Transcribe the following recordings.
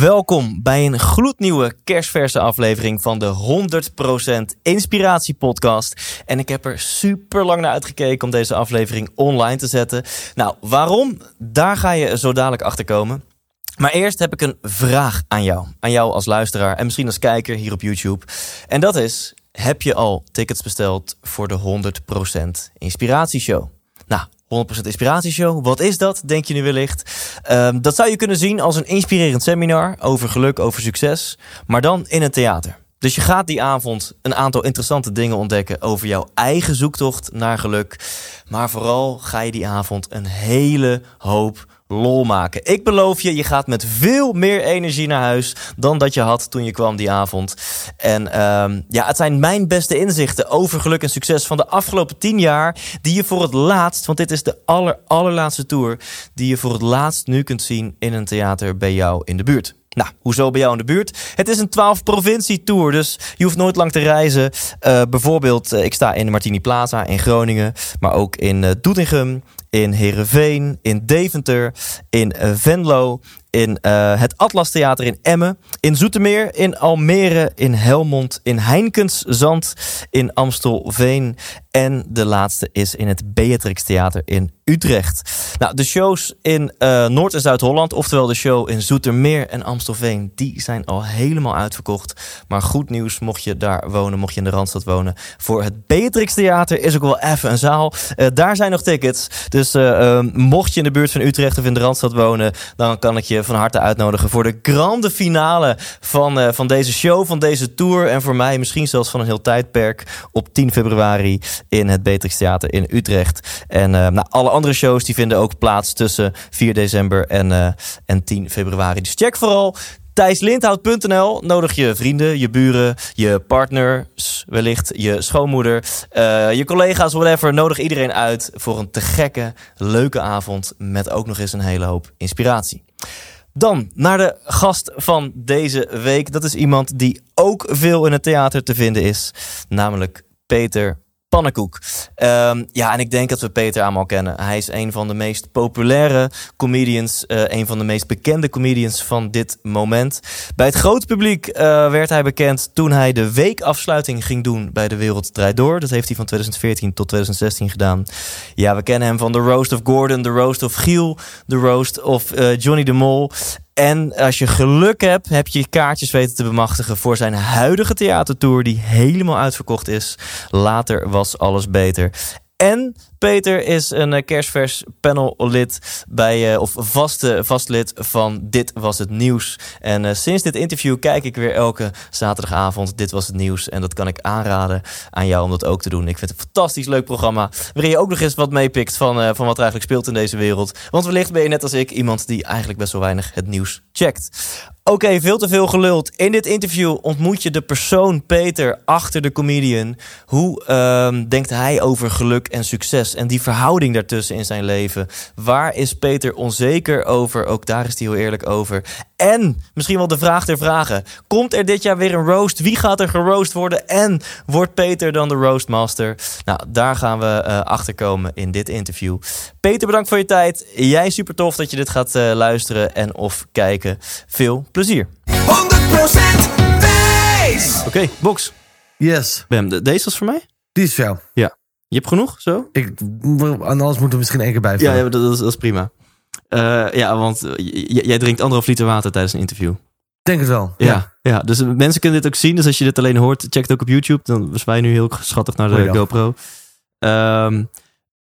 Welkom bij een gloednieuwe kerstverse aflevering van de 100% Inspiratie Podcast. En ik heb er super lang naar uitgekeken om deze aflevering online te zetten. Nou, waarom? Daar ga je zo dadelijk achter komen. Maar eerst heb ik een vraag aan jou. Aan jou als luisteraar en misschien als kijker hier op YouTube. En dat is: heb je al tickets besteld voor de 100% Inspiratieshow? Nou, 100% Inspiratieshow, wat is dat? Denk je nu wellicht? Ehm, dat zou je kunnen zien als een inspirerend seminar over geluk, over succes, maar dan in het theater. Dus je gaat die avond een aantal interessante dingen ontdekken over jouw eigen zoektocht naar geluk. Maar vooral ga je die avond een hele hoop lol maken. Ik beloof je, je gaat met veel meer energie naar huis dan dat je had toen je kwam die avond. En ehm, ja, het zijn mijn beste inzichten over geluk en succes van de afgelopen tien jaar, die je voor het laatst, want dit is de aller, allerlaatste tour, die je voor het laatst nu kunt zien in een theater bij jou in de buurt. Nou, hoezo bij jou in de buurt? Het is een 12 provincie tour, dus je hoeft nooit lang te reizen. Uh, bijvoorbeeld, uh, ik sta in Martini Plaza in Groningen, maar ook in uh, Doetinchem, in Heerenveen, in Deventer, in Venlo, in uh, het Atlas Theater in Emmen, in Zoetermeer, in Almere, in Helmond, in Heinkenszand, in Amstelveen en de laatste is in het Beatrix Theater in Utrecht. Nou, de shows in uh, Noord- en Zuid-Holland, oftewel de show in Zoetermeer en Amstelveen, die zijn al helemaal uitverkocht. Maar goed nieuws, mocht je daar wonen, mocht je in de Randstad wonen, voor het Beatrix Theater is ook wel even een zaal. Uh, daar zijn nog tickets, dus mocht je in de buurt van Utrecht of in de Randstad wonen, dan kan ik je van harte uitnodigen voor de grande finale van, uh, van deze show, van deze tour. En voor mij misschien zelfs van een heel tijdperk op 10 februari in het Beatrix Theater in Utrecht. En uh, nou, alle andere shows die vinden ook plaats tussen 4 december en, en 10 februari. Dus check vooral thijslindhout.nl. Nodig je vrienden, je buren, je partners, wellicht je schoonmoeder, je collega's, whatever. Nodig iedereen uit voor een te gekke, leuke avond met ook nog eens een hele hoop inspiratie. Dan naar de gast van deze week. Dat is iemand die ook veel in het theater te vinden is, namelijk Peter Pannenkoek. Um, ja, en ik denk dat we Peter allemaal kennen. Hij is een van de meest populaire comedians, uh, een van de meest bekende comedians van dit moment. Bij het grote publiek uh, werd hij bekend toen hij de weekafsluiting ging doen bij De Wereld Draait Door. Dat heeft hij van 2014 tot 2016 gedaan. Ja, we kennen hem van The Roast of Gordon, The Roast of Giel, The Roast of uh, Johnny de Mol. En als je geluk hebt, heb je kaartjes weten te bemachtigen voor zijn huidige theatertour, die helemaal uitverkocht is. Later was alles beter. En Peter is een uh, kerstvers panellid bij, uh, of vaste, vast lid van Dit Was Het Nieuws. En uh, sinds dit interview kijk ik weer elke zaterdagavond Dit Was Het Nieuws. En dat kan ik aanraden aan jou om dat ook te doen. Ik vind het een fantastisch leuk programma. Waarin je ook nog eens wat meepikt van, van wat er eigenlijk speelt in deze wereld. Want wellicht ben je net als ik iemand die eigenlijk best wel weinig het nieuws checkt. Oké, veel te veel geluld. In dit interview ontmoet je de persoon Peter achter de comedian. Hoe uh, denkt hij over geluk en succes? En die verhouding daartussen in zijn leven. Waar is Peter onzeker over? Ook daar is hij heel eerlijk over. En misschien wel de vraag der vragen. Komt er dit jaar weer een roast? Wie gaat er geroost worden? En wordt Peter dan de roastmaster? Nou, daar gaan we uh, achter komen in dit interview. Peter, bedankt voor je tijd. Jij super tof dat je dit gaat uh, luisteren en of kijken. Veel plezier. 100% Thijs! Oké, okay, box. Yes. Bam, de, deze was voor mij? Die is voor jou. Ja. Je hebt genoeg, zo? Ik, anders moeten we misschien één keer bij. Ja, ja dat, is, dat is prima. Uh, ja, want jij drinkt anderhalf liter water tijdens een interview. Denk het wel. Ja, ja, ja. dus mensen kunnen dit ook zien. Dus als je dit alleen hoort, check het ook op YouTube. Dan zwaaien nu heel schattig naar de Goeiedag. GoPro. Um,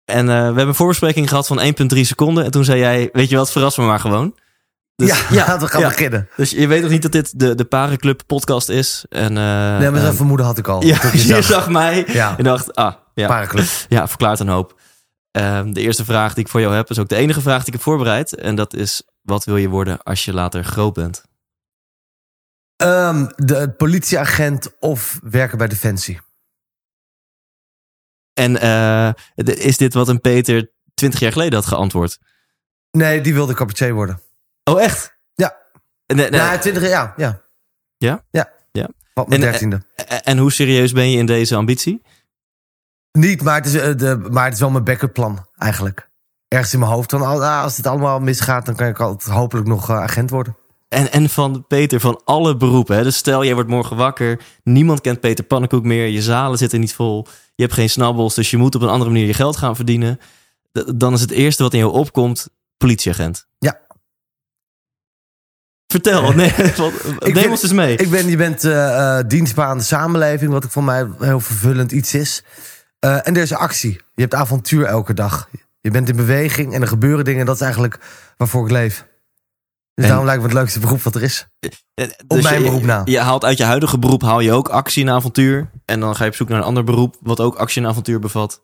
en uh, we hebben een voorbespreking gehad van 1,3 seconden. En toen zei jij, weet je wat, verras me maar gewoon. Dus, ja, ja, laten we gaan ja. beginnen. Dus je weet nog niet dat dit de, de Parenclub podcast is. En, uh, nee, maar dat vermoeden had ik al. Ja, je zag, zag mij en dacht, ah, ja. Parenclub. Ja, verklaart een hoop. Ehm, de eerste vraag die ik voor jou heb is ook de enige vraag die ik heb voorbereid. En dat is, wat wil je worden als je later groot bent? Ehm, de politieagent of werken bij Defensie. En eh, de- is dit wat een Peter 20 jaar geleden had geantwoord? Nee, die wilde cabaretier worden. Oh, echt? Ja. Nee, nee. Nee, 20 jaar, ja. Ja? Ja. Ja. Wat mijn En, eh, dertiende. En hoe serieus ben je in deze ambitie? Niet, maar het, is, eh, de, maar het is wel mijn backup plan, eigenlijk. Ergens in mijn hoofd. Van, ah, als het allemaal misgaat, dan kan ik altijd hopelijk nog eh, agent worden. En, en van Peter, van alle beroepen. Hè? Dus stel, jij wordt morgen wakker. Niemand kent Peter Pannenkoek meer. Je zalen zitten niet vol. Je hebt geen snabbels. Dus je moet op een andere manier je geld gaan verdienen. Dan is het eerste wat in jou opkomt, politieagent. Ja. Vertel, nee, wat, neem ben- ons eens mee. Ik ben, je bent eh, eh, dienstbaar aan de samenleving, wat ik voor mij heel vervullend iets is. Eh, en er is actie. Je hebt avontuur elke dag. Je bent in beweging en er gebeuren dingen. En dat is eigenlijk waarvoor ik leef. Dus En- daarom lijkt me het leukste beroep wat er is. Eh, op mijn je, beroep na. Je haalt uit je huidige beroep haal je ook actie en avontuur. En dan ga je op zoek naar een ander beroep wat ook actie en avontuur bevat.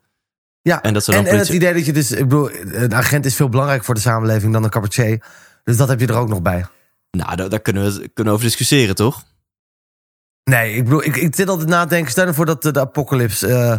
Ja, En dat en, en het idee dat je dus... Ik bedoel, een agent is veel belangrijker voor de samenleving dan een cabaretier. Dus dat heb je er ook nog bij. Nou, daar, daar kunnen we kunnen we over discussiëren, toch? Nee, ik bedoel, ik, ik zit altijd na te denken. Stel je voor dat de, de apocalypse, eh,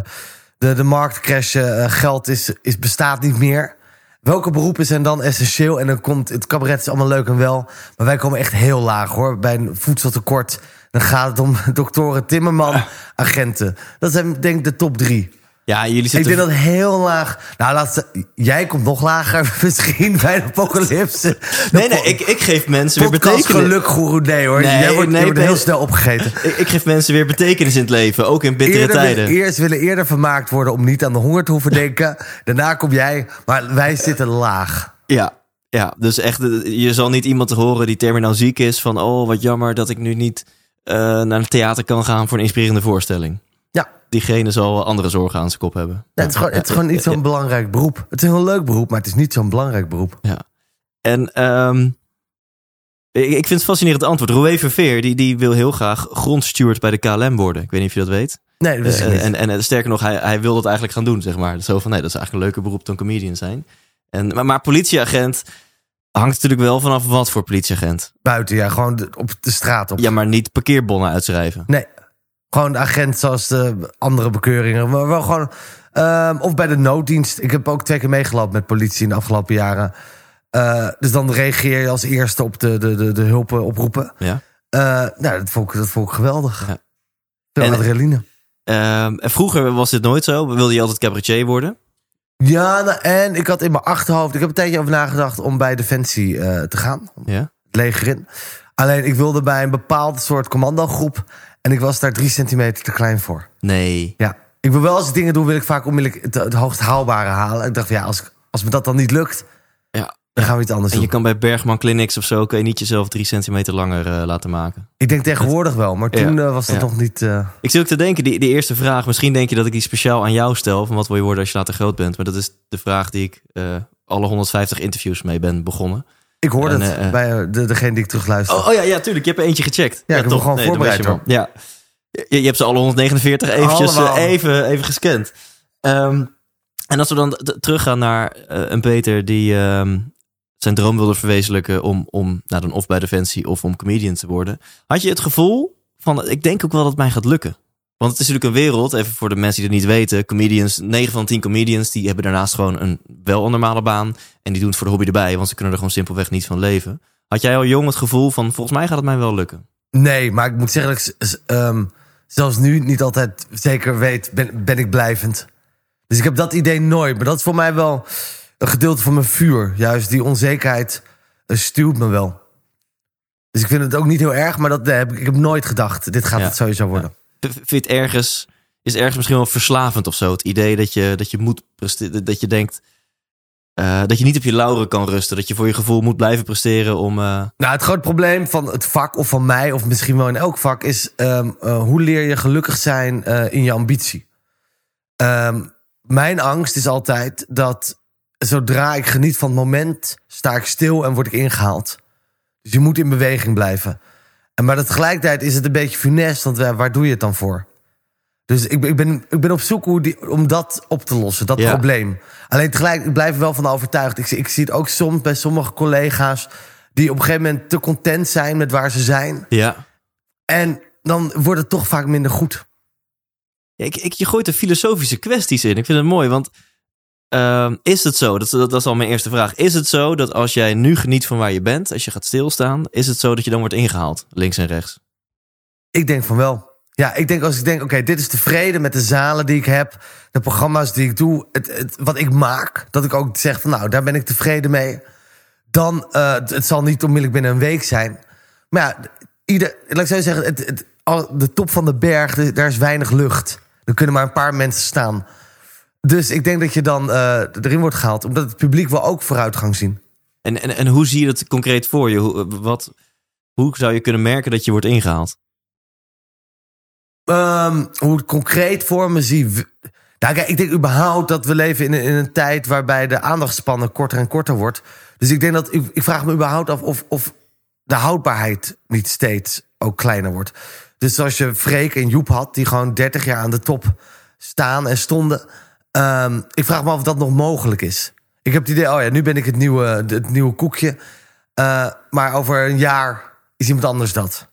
de, de markt crashen, eh, geld is, is, bestaat niet meer. Welke beroepen zijn dan essentieel? En dan komt het cabaret is allemaal leuk en wel. Maar wij komen echt heel laag hoor. Bij een voedseltekort. Dan gaat het om doktoren, timmerman, agenten. Dat zijn denk ik de top drie. Ja, jullie Ik zitten... denk dat heel laag. Nou, laat jij komt nog lager misschien bij de apocalypse. Nee, nee, ik, ik geef mensen weer betekenis. gelukgoeroe, nee hoor. Nee, jij wordt, nee, wordt heel nee. snel opgegeten. Ik, ik geef mensen weer betekenis in het leven, ook in bittere Eerder, tijden. eerst willen eerder vermaakt worden om niet aan de honger te hoeven denken. Daarna kom jij, maar wij zitten laag. Ja, ja, dus echt, eh, je zal niet iemand horen die terminaal ziek is van, oh, wat jammer dat ik nu niet eh, naar het theater kan gaan voor een inspirerende voorstelling. Ja, Diegene zal andere zorgen aan zijn kop hebben. het is gewoon, het is gewoon niet zo'n belangrijk beroep. Het is een heel leuk beroep, maar het is niet zo'n belangrijk beroep. En ehm, ik, vind het fascinerend antwoord. Roué Verveer, die, die wil heel graag grondsteward bij de KLM worden. Ik weet niet of je dat weet. Nee, dat wist ik Eh, niet. en, en eh, sterker nog, hij, hij wil dat eigenlijk gaan doen, zeg maar. Zo van, nee, dat is eigenlijk een leuker beroep dan comedian zijn. En, maar, maar politieagent hangt natuurlijk wel vanaf wat voor politieagent. Buiten, ja, gewoon op de straat op. Ja, maar niet parkeerbonnen uitschrijven. Nee, gewoon de agent zoals de andere bekeuringen. Maar wel gewoon, ehm, of bij de nooddienst. Ik heb ook twee keer meegelopen met politie in de afgelopen jaren. Eh, dus dan reageer je als eerste op de, de, de, de hulpen oproepen. Ja. Eh, nou, dat vond ik, dat vond ik geweldig. Ja. Veel En- adrenaline. Ehm, en vroeger was dit nooit zo. Wilde je altijd cabaretier worden? Ja, nou, en ik had in mijn achterhoofd... Ik heb een tijdje over nagedacht om bij Defensie eh, te gaan. Ja. Het leger in. Alleen ik wilde bij een bepaald soort commandogroep. En ik was daar drie centimeter te klein voor. Nee. Ja. Ik wil wel als ik dingen doe, wil ik vaak onmiddellijk het, het hoogst haalbare halen. En ik dacht, ja, als, als me dat dan niet lukt, Ja. dan gaan we iets anders En je doen. kan bij Bergman Clinics of zo... kan je niet jezelf drie centimeter langer eh, laten maken. Ik denk tegenwoordig wel, maar toen Ja. eh, was dat Ja. nog niet... eh, Ik zit ook te denken, die, die eerste vraag... misschien denk je dat ik die speciaal aan jou stel... van wat wil je worden als je later groot bent. Maar dat is de vraag die ik alle 150 interviews mee ben begonnen. Ik hoorde En, het eh, bij eh, de, degene die ik terugluister. Oh, oh ja, ja, tuurlijk. Je hebt er eentje gecheckt. Ja, ik heb hem gewoon dan voorbereid, je. Ja. Je, je hebt ze alle 149 eventjes eh, even, even gescand. Ehm, en als we dan teruggaan naar eh, een Peter die ehm, zijn droom wilde verwezenlijken om, om nou dan of bij Defensie of om comedian te worden. Had je het gevoel van, ik denk ook wel dat het mij gaat lukken. Want het is natuurlijk een wereld, even voor de mensen die het niet weten. Comedians, 9 van 10 comedians, die hebben daarnaast gewoon een wel normale baan. En die doen het voor de hobby erbij, want ze kunnen er gewoon simpelweg niet van leven. Had jij al jong het gevoel van, volgens mij gaat het mij wel lukken? Nee, maar ik moet zeggen dat ik ehm, zelfs nu niet altijd zeker weet, ben, ben ik blijvend. Dus ik heb dat idee nooit. Maar dat is voor mij wel een gedeelte van mijn vuur. Juist die onzekerheid eh, stuwt me wel. Dus ik vind het ook niet heel erg, maar dat eh, heb ik, ik heb nooit gedacht. Dit gaat Ja. het sowieso worden. Vind je het ergens, is ergens misschien wel verslavend of zo? Het idee dat je, dat je moet presteren, dat je denkt eh, dat je niet op je lauren kan rusten. Dat je voor je gevoel moet blijven presteren om. eh, Nou, het groot probleem van het vak, of van mij, of misschien wel in elk vak, is ehm, eh, hoe leer je gelukkig zijn in je ambitie. Ehm, mijn angst is altijd dat zodra ik geniet van het moment, sta ik stil en word ik ingehaald. Dus je moet in beweging blijven. En maar tegelijkertijd is het een beetje funest, want waar, doe je het dan voor? Dus ik, ben- ik, ben, ik ben op zoek hoe die, om dat op te lossen, dat Ja. probleem. Alleen tegelijk, ik blijf er wel van overtuigd. Ik, zie- ik zie het ook soms bij sommige collega's... die op een gegeven moment te content zijn met waar ze zijn. Ja. En dan wordt het toch vaak minder goed. Ik, ik, je gooit er filosofische kwesties in. Ik vind het mooi, want ehm, is het zo, dat, dat, is al mijn eerste vraag. Is het zo dat als jij nu geniet van waar je bent, als je gaat stilstaan, is het zo dat je dan wordt ingehaald, links en rechts? Ik denk van wel. Ja, ik denk als ik denk, oké, dit is tevreden met de zalen die ik heb, de programma's die ik doe, het, wat ik maak, dat ik ook zeg van, nou, daar ben ik tevreden mee. Dan, eh, het, zal niet onmiddellijk binnen een week zijn. Maar ja, ieder, laat ik zo zeggen, het, de top van de berg, daar is weinig lucht. Er kunnen maar een paar mensen staan. Dus ik denk dat je dan eh, erin wordt gehaald, omdat het publiek wil ook vooruitgang zien. En, en, en hoe zie je dat concreet voor je? Hoe, wat, hoe zou je kunnen merken dat je wordt ingehaald? Ehm, hoe het concreet voor me zie. Nou, kijk, ik denk überhaupt dat we leven in een, in een tijd waarbij de aandachtspannen korter en korter wordt. Dus ik denk dat ik, ik vraag me überhaupt af of, of de houdbaarheid niet steeds ook kleiner wordt. Dus zoals je Freek en Joep had, die gewoon 30 jaar aan de top staan en stonden. Ehm, ik vraag me af of dat nog mogelijk is. Ik heb het idee, oh ja, nu ben ik het nieuwe, het nieuwe koekje. Eh, maar over een jaar is iemand anders dat.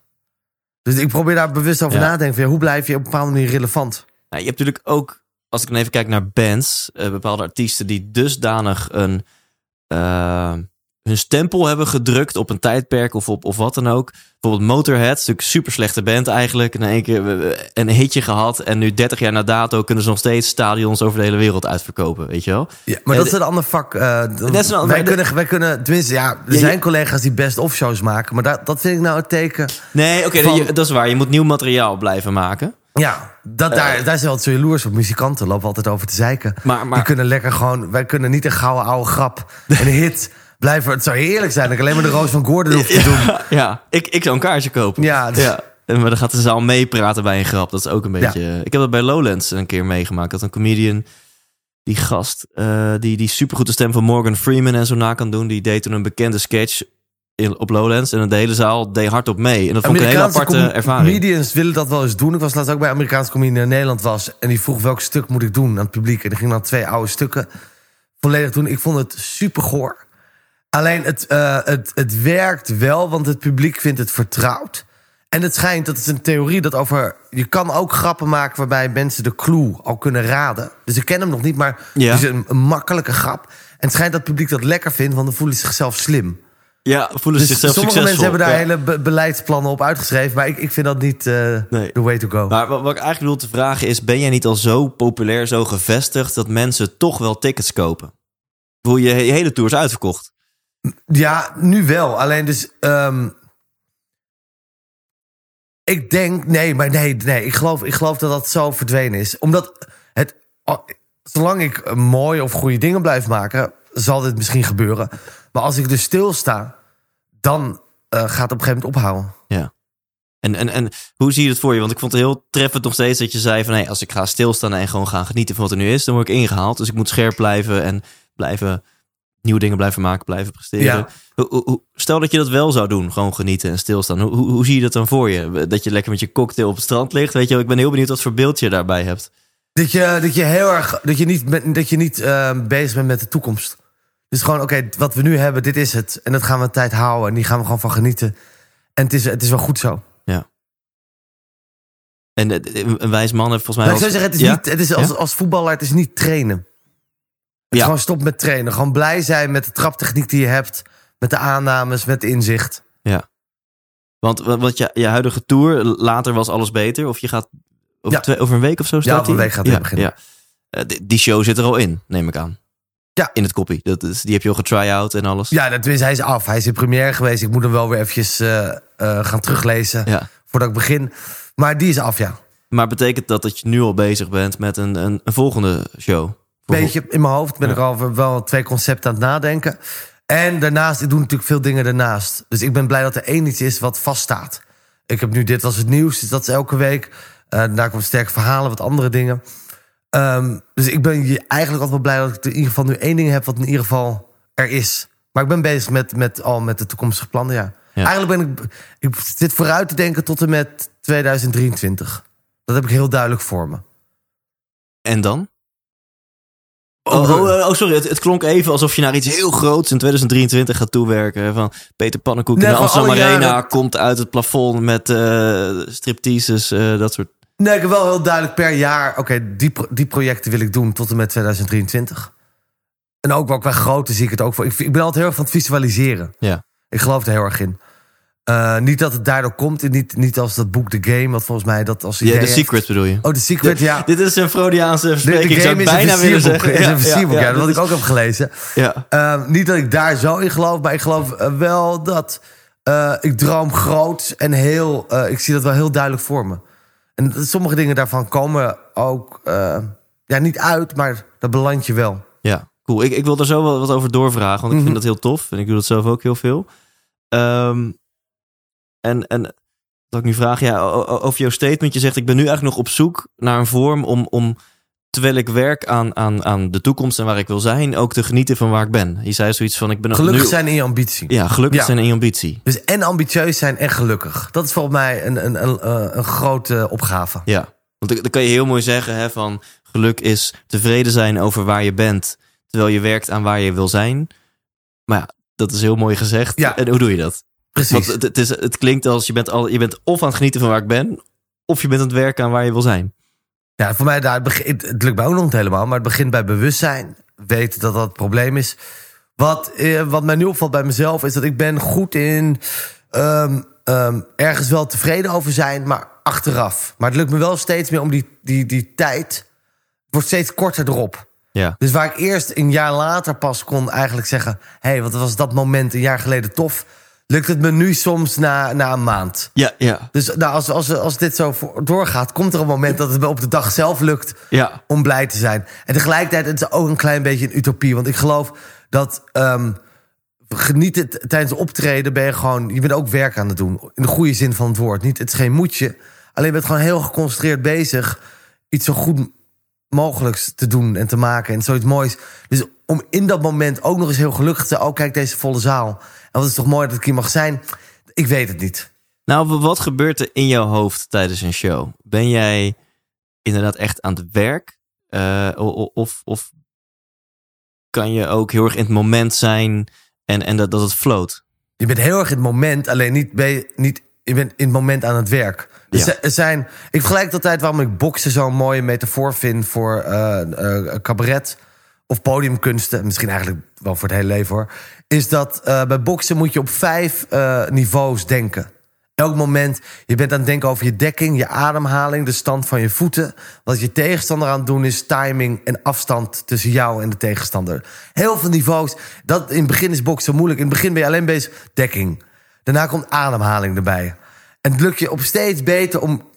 Dus ik probeer daar bewust over Ja. na te denken. Van, ja, hoe blijf je op een bepaalde manier relevant? Nou, je hebt natuurlijk ook, als ik dan even kijk naar bands, eh, bepaalde artiesten die dusdanig een, eh, hun stempel hebben gedrukt op een tijdperk of, op, of wat dan ook. Bijvoorbeeld Motorhead, natuurlijk een super slechte band eigenlijk. In één keer eh, een hitje gehad en nu 30 jaar na dato kunnen ze nog steeds stadions over de hele wereld uitverkopen, weet je wel? Ja, maar dat is een ander vak. eh, dat- is een ander- wij, kunnen, wij kunnen, tenminste, ja, er Ja, zijn je- collega's die best of shows maken. Maar dat, dat vind ik nou het teken. Nee, oké, dat is waar. Je moet nieuw materiaal blijven maken. Ja, dat, daar, daar zijn altijd zo jaloers op. Muzikanten lopen altijd over te zeiken. Maar- maar- Die kunnen lekker gewoon, wij kunnen niet een gouden oude grap. Een hit blijven. Het zou heerlijk zijn dat ik alleen maar de Roos van Gordon hoef te doen. Ja, ik, ik zou een kaartje kopen. Ja, dus- ja. En Maar dan gaat de zaal meepraten bij een grap. Dat is ook een beetje... Ik heb dat bij Lowlands een keer meegemaakt. Dat een comedian, die gast, eh, die, die supergoed de stem van Morgan Freeman en zo na kan doen. Die deed toen een bekende sketch in, op Lowlands. En de hele zaal deed hardop mee. En dat vond ik een hele aparte ervaring. comedians willen dat wel eens doen. Ik was laatst ook bij een Amerikaanse comedian die in Nederland was. En die vroeg welk stuk moet ik doen aan het publiek. En er gingen dan twee oude stukken volledig doen. Ik vond het super goor. Alleen het, eh, het, het werkt wel, want het publiek vindt het vertrouwd. En het schijnt, dat is een theorie, dat over... Je kan ook grappen maken waarbij mensen de clue al kunnen raden. Dus ik ken hem nog niet, maar Ja. het is een, een makkelijke grap. En het schijnt dat het publiek dat lekker vindt, want dan voelen ze zichzelf slim. Ja, voelen ze Dus zichzelf sommige succesvol. mensen hebben daar Ja. hele be- beleidsplannen op uitgeschreven. Maar ik, ik vind dat niet Nee. the way to go. Maar wat, wat ik eigenlijk bedoel te vragen is... Ben jij niet al zo populair, zo gevestigd... dat mensen toch wel tickets kopen? Hoe je, je hele tour is uitverkocht. Ja, nu wel. Alleen dus... ehm, ik denk... Nee, maar nee, nee. Ik geloof, ik geloof dat dat zo verdwenen is. Omdat het... oh, Zolang ik mooie of goede dingen blijf maken... zal dit misschien gebeuren. Maar als ik dus stilsta... dan eh, gaat het op een gegeven moment ophouden. Ja. En, en, en hoe zie je het voor je? Want ik vond het heel treffend nog steeds dat je zei van... Hey, als ik ga stilstaan en gewoon gaan genieten van wat er nu is... dan word ik ingehaald. Dus ik moet scherp blijven en blijven nieuwe dingen blijven maken, blijven presteren. Ja. Hoe- hoe- hoe- stel dat je dat wel zou doen, gewoon genieten en stilstaan. Hoe, hoe, hoe zie je dat dan voor je? Dat je lekker met je cocktail op het strand ligt. Weet je, ik ben heel benieuwd wat voor beeld je daarbij hebt. Dat je, dat je heel erg. Dat je niet, dat je niet eh, bezig bent met de toekomst. Dus gewoon, oké, wat we nu hebben, dit is het. En dat gaan we een tijd houden. En die gaan we gewoon van genieten. En het is, het is wel goed zo. En eh, een wijs man heeft volgens mij... Maar ik zou zeggen, het is, Ja? niet, het is als, Ja? als voetballer, het is niet trainen. Het is Ja. gewoon stop met trainen. Gewoon blij zijn met de traptechniek die je hebt. Met de aannames, met inzicht. Want, want want je, je huidige tour, later was alles beter. Of je gaat over, Ja. twee, over een week of zo Ja, start over een week gaat hij beginnen. Ja. Eh, die, show zit er al in, neem ik aan. Ja. In het koppie. Dat is, die heb je al getry-out en alles. Ja, tenminste, hij is af. Hij is in première geweest. Ik moet hem wel weer eventjes eh, eh, gaan teruglezen. Ja. Voordat ik begin. Maar die is af, ja. Maar betekent dat dat je nu al bezig bent met een, een, een volgende show? Beetje in mijn hoofd ben Ja. ik al wel twee concepten aan het nadenken. En daarnaast, ik doe natuurlijk veel dingen daarnaast. Dus ik ben blij dat er één iets is wat vaststaat. Ik heb nu Dit Was Het Nieuws, dus dat is elke week. Eh daarna komen sterke verhalen, wat andere dingen. Ehm, dus ik ben eigenlijk altijd wel blij dat ik in ieder geval nu één ding heb... wat in ieder geval er is. Maar ik ben bezig met, met, al met de toekomstige plannen, ja. Ja. Eigenlijk ben ik... Ik zit vooruit te denken tot en met 2023. Dat heb ik heel duidelijk voor me. En dan? Oh, oh, oh, oh, sorry, het, het klonk even alsof je naar iets heel groots in 2023 gaat toewerken. Van Peter Pannenkoek Nee, in de Amsterdam Arena jaren- komt uit het plafond met eh stripteases, eh, dat soort... Nee, ik heb wel heel duidelijk per jaar... Oké, die, die projecten wil ik doen tot en met 2023. En ook wel qua grootte zie ik het ook voor. Ik, ik ben altijd heel erg van het visualiseren. Ja. Ik geloof er heel erg in. Eh, niet dat het daardoor komt. Niet, niet als dat boek The Game, wat volgens mij dat als Ja, idee de heeft. Secret bedoel je? Oh, The Secret, ja. Dit is een Freudiaanse De, de verspreking, game is een bijna willen zeggen. Is een versierboek, ja, dat wat ik ook heb gelezen. Ja, Uh, niet dat ik daar zo in geloof, maar ik geloof eh, wel dat uh, ik droom groot en heel. Ik zie dat wel heel duidelijk voor me. En sommige dingen daarvan komen ook ja, niet uit, maar dat beland je wel. ja, cool. Ik, ik wil er zo wel wat over doorvragen, want ik Mhm. vind dat heel tof. En ik doe dat zelf ook heel veel. Ehm, en, en dat ik nu vraag, ja, over jouw statement. Je zegt, ik ben nu eigenlijk nog op zoek naar een vorm om... om terwijl ik werk aan, aan, aan de toekomst en waar ik wil zijn... ook te genieten van waar ik ben. Je zei zoiets van, ik ben nog Gelukkig nu... zijn in je ambitie. Ja, gelukkig Ja. zijn in je ambitie. Dus en ambitieus zijn en gelukkig. Dat is volgens mij een, een, een, eh, een grote opgave. Ja, want dan dan kan je heel mooi zeggen hè, van geluk is tevreden zijn over waar je bent, terwijl je werkt aan waar je wil zijn. Maar ja, dat is heel mooi gezegd. Ja. En hoe doe je dat? Precies. Want het, het, is, het klinkt als je bent, al, je bent of aan het genieten van waar ik ben, of je bent aan het werken aan waar je wil zijn. Ja, voor mij, daar, het, begint, het lukt mij ook nog niet helemaal, maar het begint bij bewustzijn. Weten dat dat het probleem is. Wat, eh, wat mij nu opvalt bij mezelf is dat ik ben goed in ehm, ehm, ergens wel tevreden over zijn, maar achteraf. Maar het lukt me wel steeds meer om die, die, die tijd. Wordt steeds korter erop. Ja, Dus waar ik eerst een jaar later pas kon eigenlijk zeggen: hé, hey, wat was dat moment een jaar geleden tof? Lukt het me nu soms na, na een maand. ja, ja. Dus nou, als, als, als dit zo doorgaat, komt er een moment dat het me op de dag zelf lukt ja. om blij te zijn. En tegelijkertijd het is ook een klein beetje een utopie. Want ik geloof dat ehm, genieten tijdens het optreden ben je gewoon... Je bent ook werk aan het doen. In de goede zin van het woord. Niet, het is geen moedje. Alleen je bent gewoon heel geconcentreerd bezig... iets zo goed mogelijks te doen en te maken. En zoiets moois. Dus om in dat moment ook nog eens heel gelukkig te zijn... Oh, kijk, deze volle zaal. Wat is toch mooi dat ik hier mag zijn? Ik weet het niet. Nou, wat gebeurt er in jouw hoofd tijdens een show? Ben jij inderdaad echt aan het werk? Eh, of, of kan je ook heel erg in het moment zijn en, en dat, dat het float? Je bent heel erg in het moment, alleen niet, ben je, niet je bent in het moment aan het werk. Er Ja. Er zijn, ik vergelijk altijd waarom ik boksen zo'n mooie metafoor vind voor eh, cabaret of podiumkunsten. Misschien eigenlijk wel voor het hele leven hoor. Is dat eh, bij boksen moet je op vijf eh, niveaus denken. Elk moment, je bent aan het denken over je dekking, je ademhaling, de stand van je voeten. Wat je tegenstander aan het doen is timing en afstand tussen jou en de tegenstander. Heel veel niveaus. Dat, in het begin is boksen moeilijk. In het begin ben je alleen bezig dekking. Daarna komt ademhaling erbij. En het lukt je op steeds beter om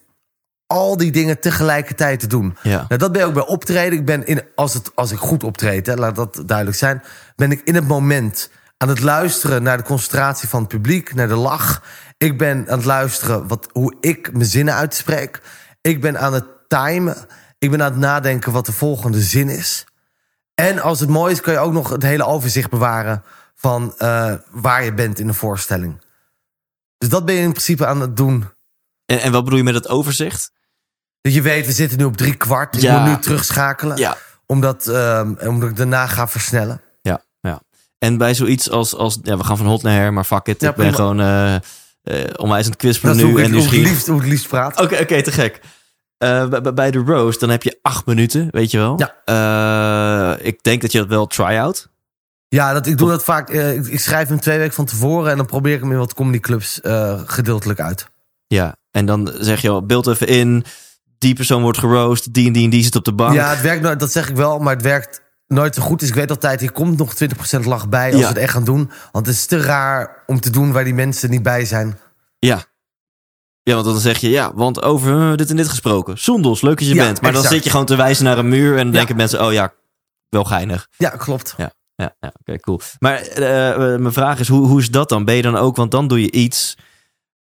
al die dingen tegelijkertijd te doen. Ja. Nou, dat ben je ook bij optreden. Ik ben in, als, het, als ik goed optreed, hè, laat dat duidelijk zijn, ben ik in het moment aan het luisteren naar de concentratie van het publiek, naar de lach. Ik ben aan het luisteren wat, hoe ik mijn zinnen uitspreek. Ik ben aan het timen. Ik ben aan het nadenken wat de volgende zin is. En als het mooi is, kan je ook nog het hele overzicht bewaren van eh, waar je bent in de voorstelling. Dus dat ben je in principe aan het doen. En, en wat bedoel je met het overzicht? Dat je weet, we zitten nu op drie kwart. Ik Ja. moet nu terugschakelen. Ja. Omdat, ehm, omdat ik daarna ga versnellen. En bij zoiets als, als ja, we gaan van hot naar her, maar fuck it. Ja, ik ben prima. gewoon eh eh onwijs aan het kwispelen nu. hoe en ik, nieuwsgierig. liefst, hoe ik liefst praat. Oké, oké, te gek. Eh, bij- de roast, dan heb je acht minuten, weet je wel. Ja. Eh, ik denk dat je dat wel try-out. Ja, dat, ik doe dat vaak. eh, ik, ik schrijf hem twee weken van tevoren. En dan probeer ik hem in wat comedyclubs gedeeltelijk uit. Ja, en dan zeg je al, beeld even in. Die persoon wordt geroost, die en die en die zit op de bank. Ja, het werkt nooit, dat zeg ik wel. Maar het werkt nooit zo goed. Dus ik weet altijd, hier komt nog 20% lach bij als Ja. we het echt gaan doen. Want het is te raar om te doen waar die mensen niet bij zijn. Ja. Ja, want dan zeg je, ja, want over eh, dit en dit gesproken. Zondos, leuk dat je Ja, bent. Maar dan zit je gewoon te wijzen naar een muur en Ja. denken mensen, oh ja, wel geinig. Ja, klopt. Ja, ja, ja oké, cool. Maar eh, eh, mijn vraag is, hoe, hoe is dat dan? Ben je dan ook, want dan doe je iets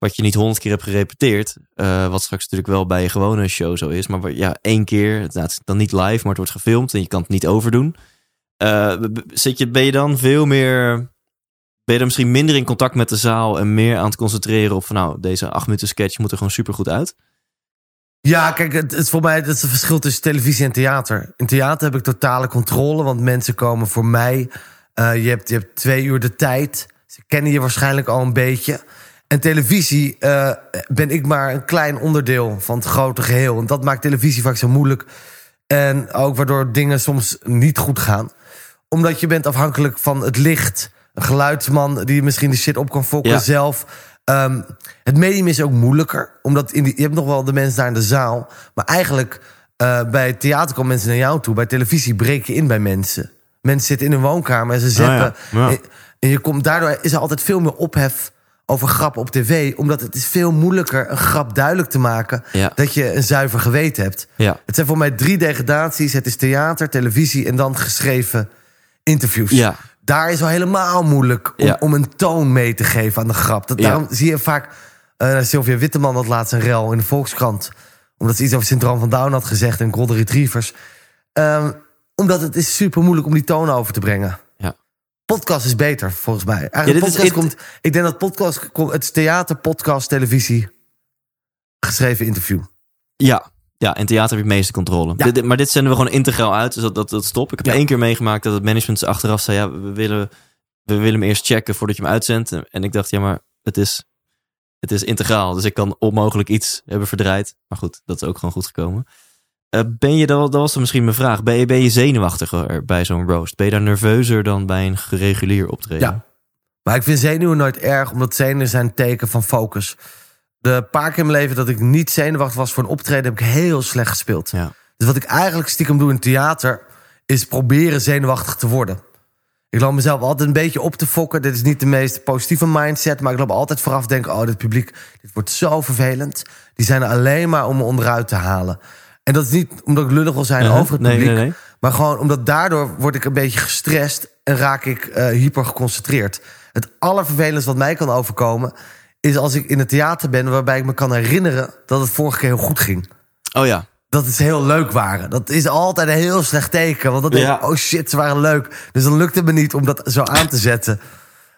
wat je niet honderd keer hebt gerepeteerd. eh, wat straks natuurlijk wel bij je gewone show zo is. Maar ja, één keer, nou, het dan niet live, maar het wordt gefilmd en je kan het niet overdoen. Eh, zit je, ben je dan veel meer, ben je dan misschien minder in contact met de zaal en meer aan het concentreren op van nou, deze acht minuten sketch moet er gewoon super goed uit? Ja, kijk, het is voor mij dat het verschil tussen televisie en theater. In theater heb ik totale controle, want mensen komen voor mij. Eh, je, hebt, je hebt twee uur de tijd. Ze kennen je waarschijnlijk al een beetje. En televisie eh, ben ik maar een klein onderdeel van het grote geheel. En dat maakt televisie vaak zo moeilijk. En ook waardoor dingen soms niet goed gaan. Omdat je bent afhankelijk van het licht. Een geluidsman die misschien de shit op kan fokken Ja. zelf. Ehm, het medium is ook moeilijker. Omdat in die, je hebt nog wel de mensen daar in de zaal. Maar eigenlijk eh, bij theater komen mensen naar jou toe. Bij televisie breek je in bij mensen. Mensen zitten in een woonkamer en ze ja. Ja. En, en je komt, daardoor is er altijd veel meer ophef over grappen op tv. Omdat het is veel moeilijker een grap duidelijk te maken... Ja. dat je een zuiver geweten hebt. Ja. Het zijn voor mij drie degradaties. Het is theater, televisie en dan geschreven interviews. Ja. Daar is al helemaal moeilijk om, Ja. om een toon mee te geven aan de grap. Dat. Daarom zie je vaak... eh Sylvia Witteman had laatst een rel in de Volkskrant. Omdat ze iets over syndroom van Down had gezegd en Golden Retrievers. Ehm, omdat het is super moeilijk om die toon over te brengen. Podcast is beter, volgens mij. Eigenlijk podcast komt, ik denk dat podcast komt... Het is theater, podcast, televisie, geschreven interview. Ja. Ja, en theater heb je het meeste controle. Ja. Dit- maar dit zenden we gewoon integraal uit, dus dat, dat, dat stop. Ik heb Ja. één keer meegemaakt dat het management achteraf zei... ja, we willen, we willen hem eerst checken voordat je hem uitzendt. En ik dacht, ja, maar het is, het is integraal. Dus ik kan onmogelijk iets hebben verdraaid. Maar goed, dat is ook gewoon goed gekomen. Eh, ben je, dat dat was dan misschien mijn vraag, ben je, ben je zenuwachtiger bij zo'n roast? Ben je daar nerveuzer dan bij een regulier optreden? Ja. Maar ik vind zenuwen nooit erg, omdat zenuwen zijn teken van focus. De paar keer in mijn leven dat ik niet zenuwachtig was voor een optreden, heb ik heel slecht gespeeld. Ja. Dus wat ik eigenlijk stiekem doe in theater, is proberen zenuwachtig te worden. Ik loop mezelf altijd een beetje op te fokken. Dit is niet de meest positieve mindset, maar ik loop altijd vooraf denken: oh, dit publiek, dit wordt zo vervelend. Die zijn er alleen maar om me onderuit te halen. En dat is niet omdat ik lullig wil zijn Uh-huh. over het Nee, publiek. nee, nee. Maar gewoon omdat daardoor word ik een beetje gestrest en raak ik eh, hyper geconcentreerd. Het allervervelendste wat mij kan overkomen is als ik in het theater ben waarbij ik me kan herinneren dat het vorige keer heel goed ging. Oh ja, Dat het heel leuk waren. Dat is altijd een heel slecht teken. Want dan denk ik, Ja. oh shit, ze waren leuk. Dus dan lukt het me niet om dat zo aan te zetten.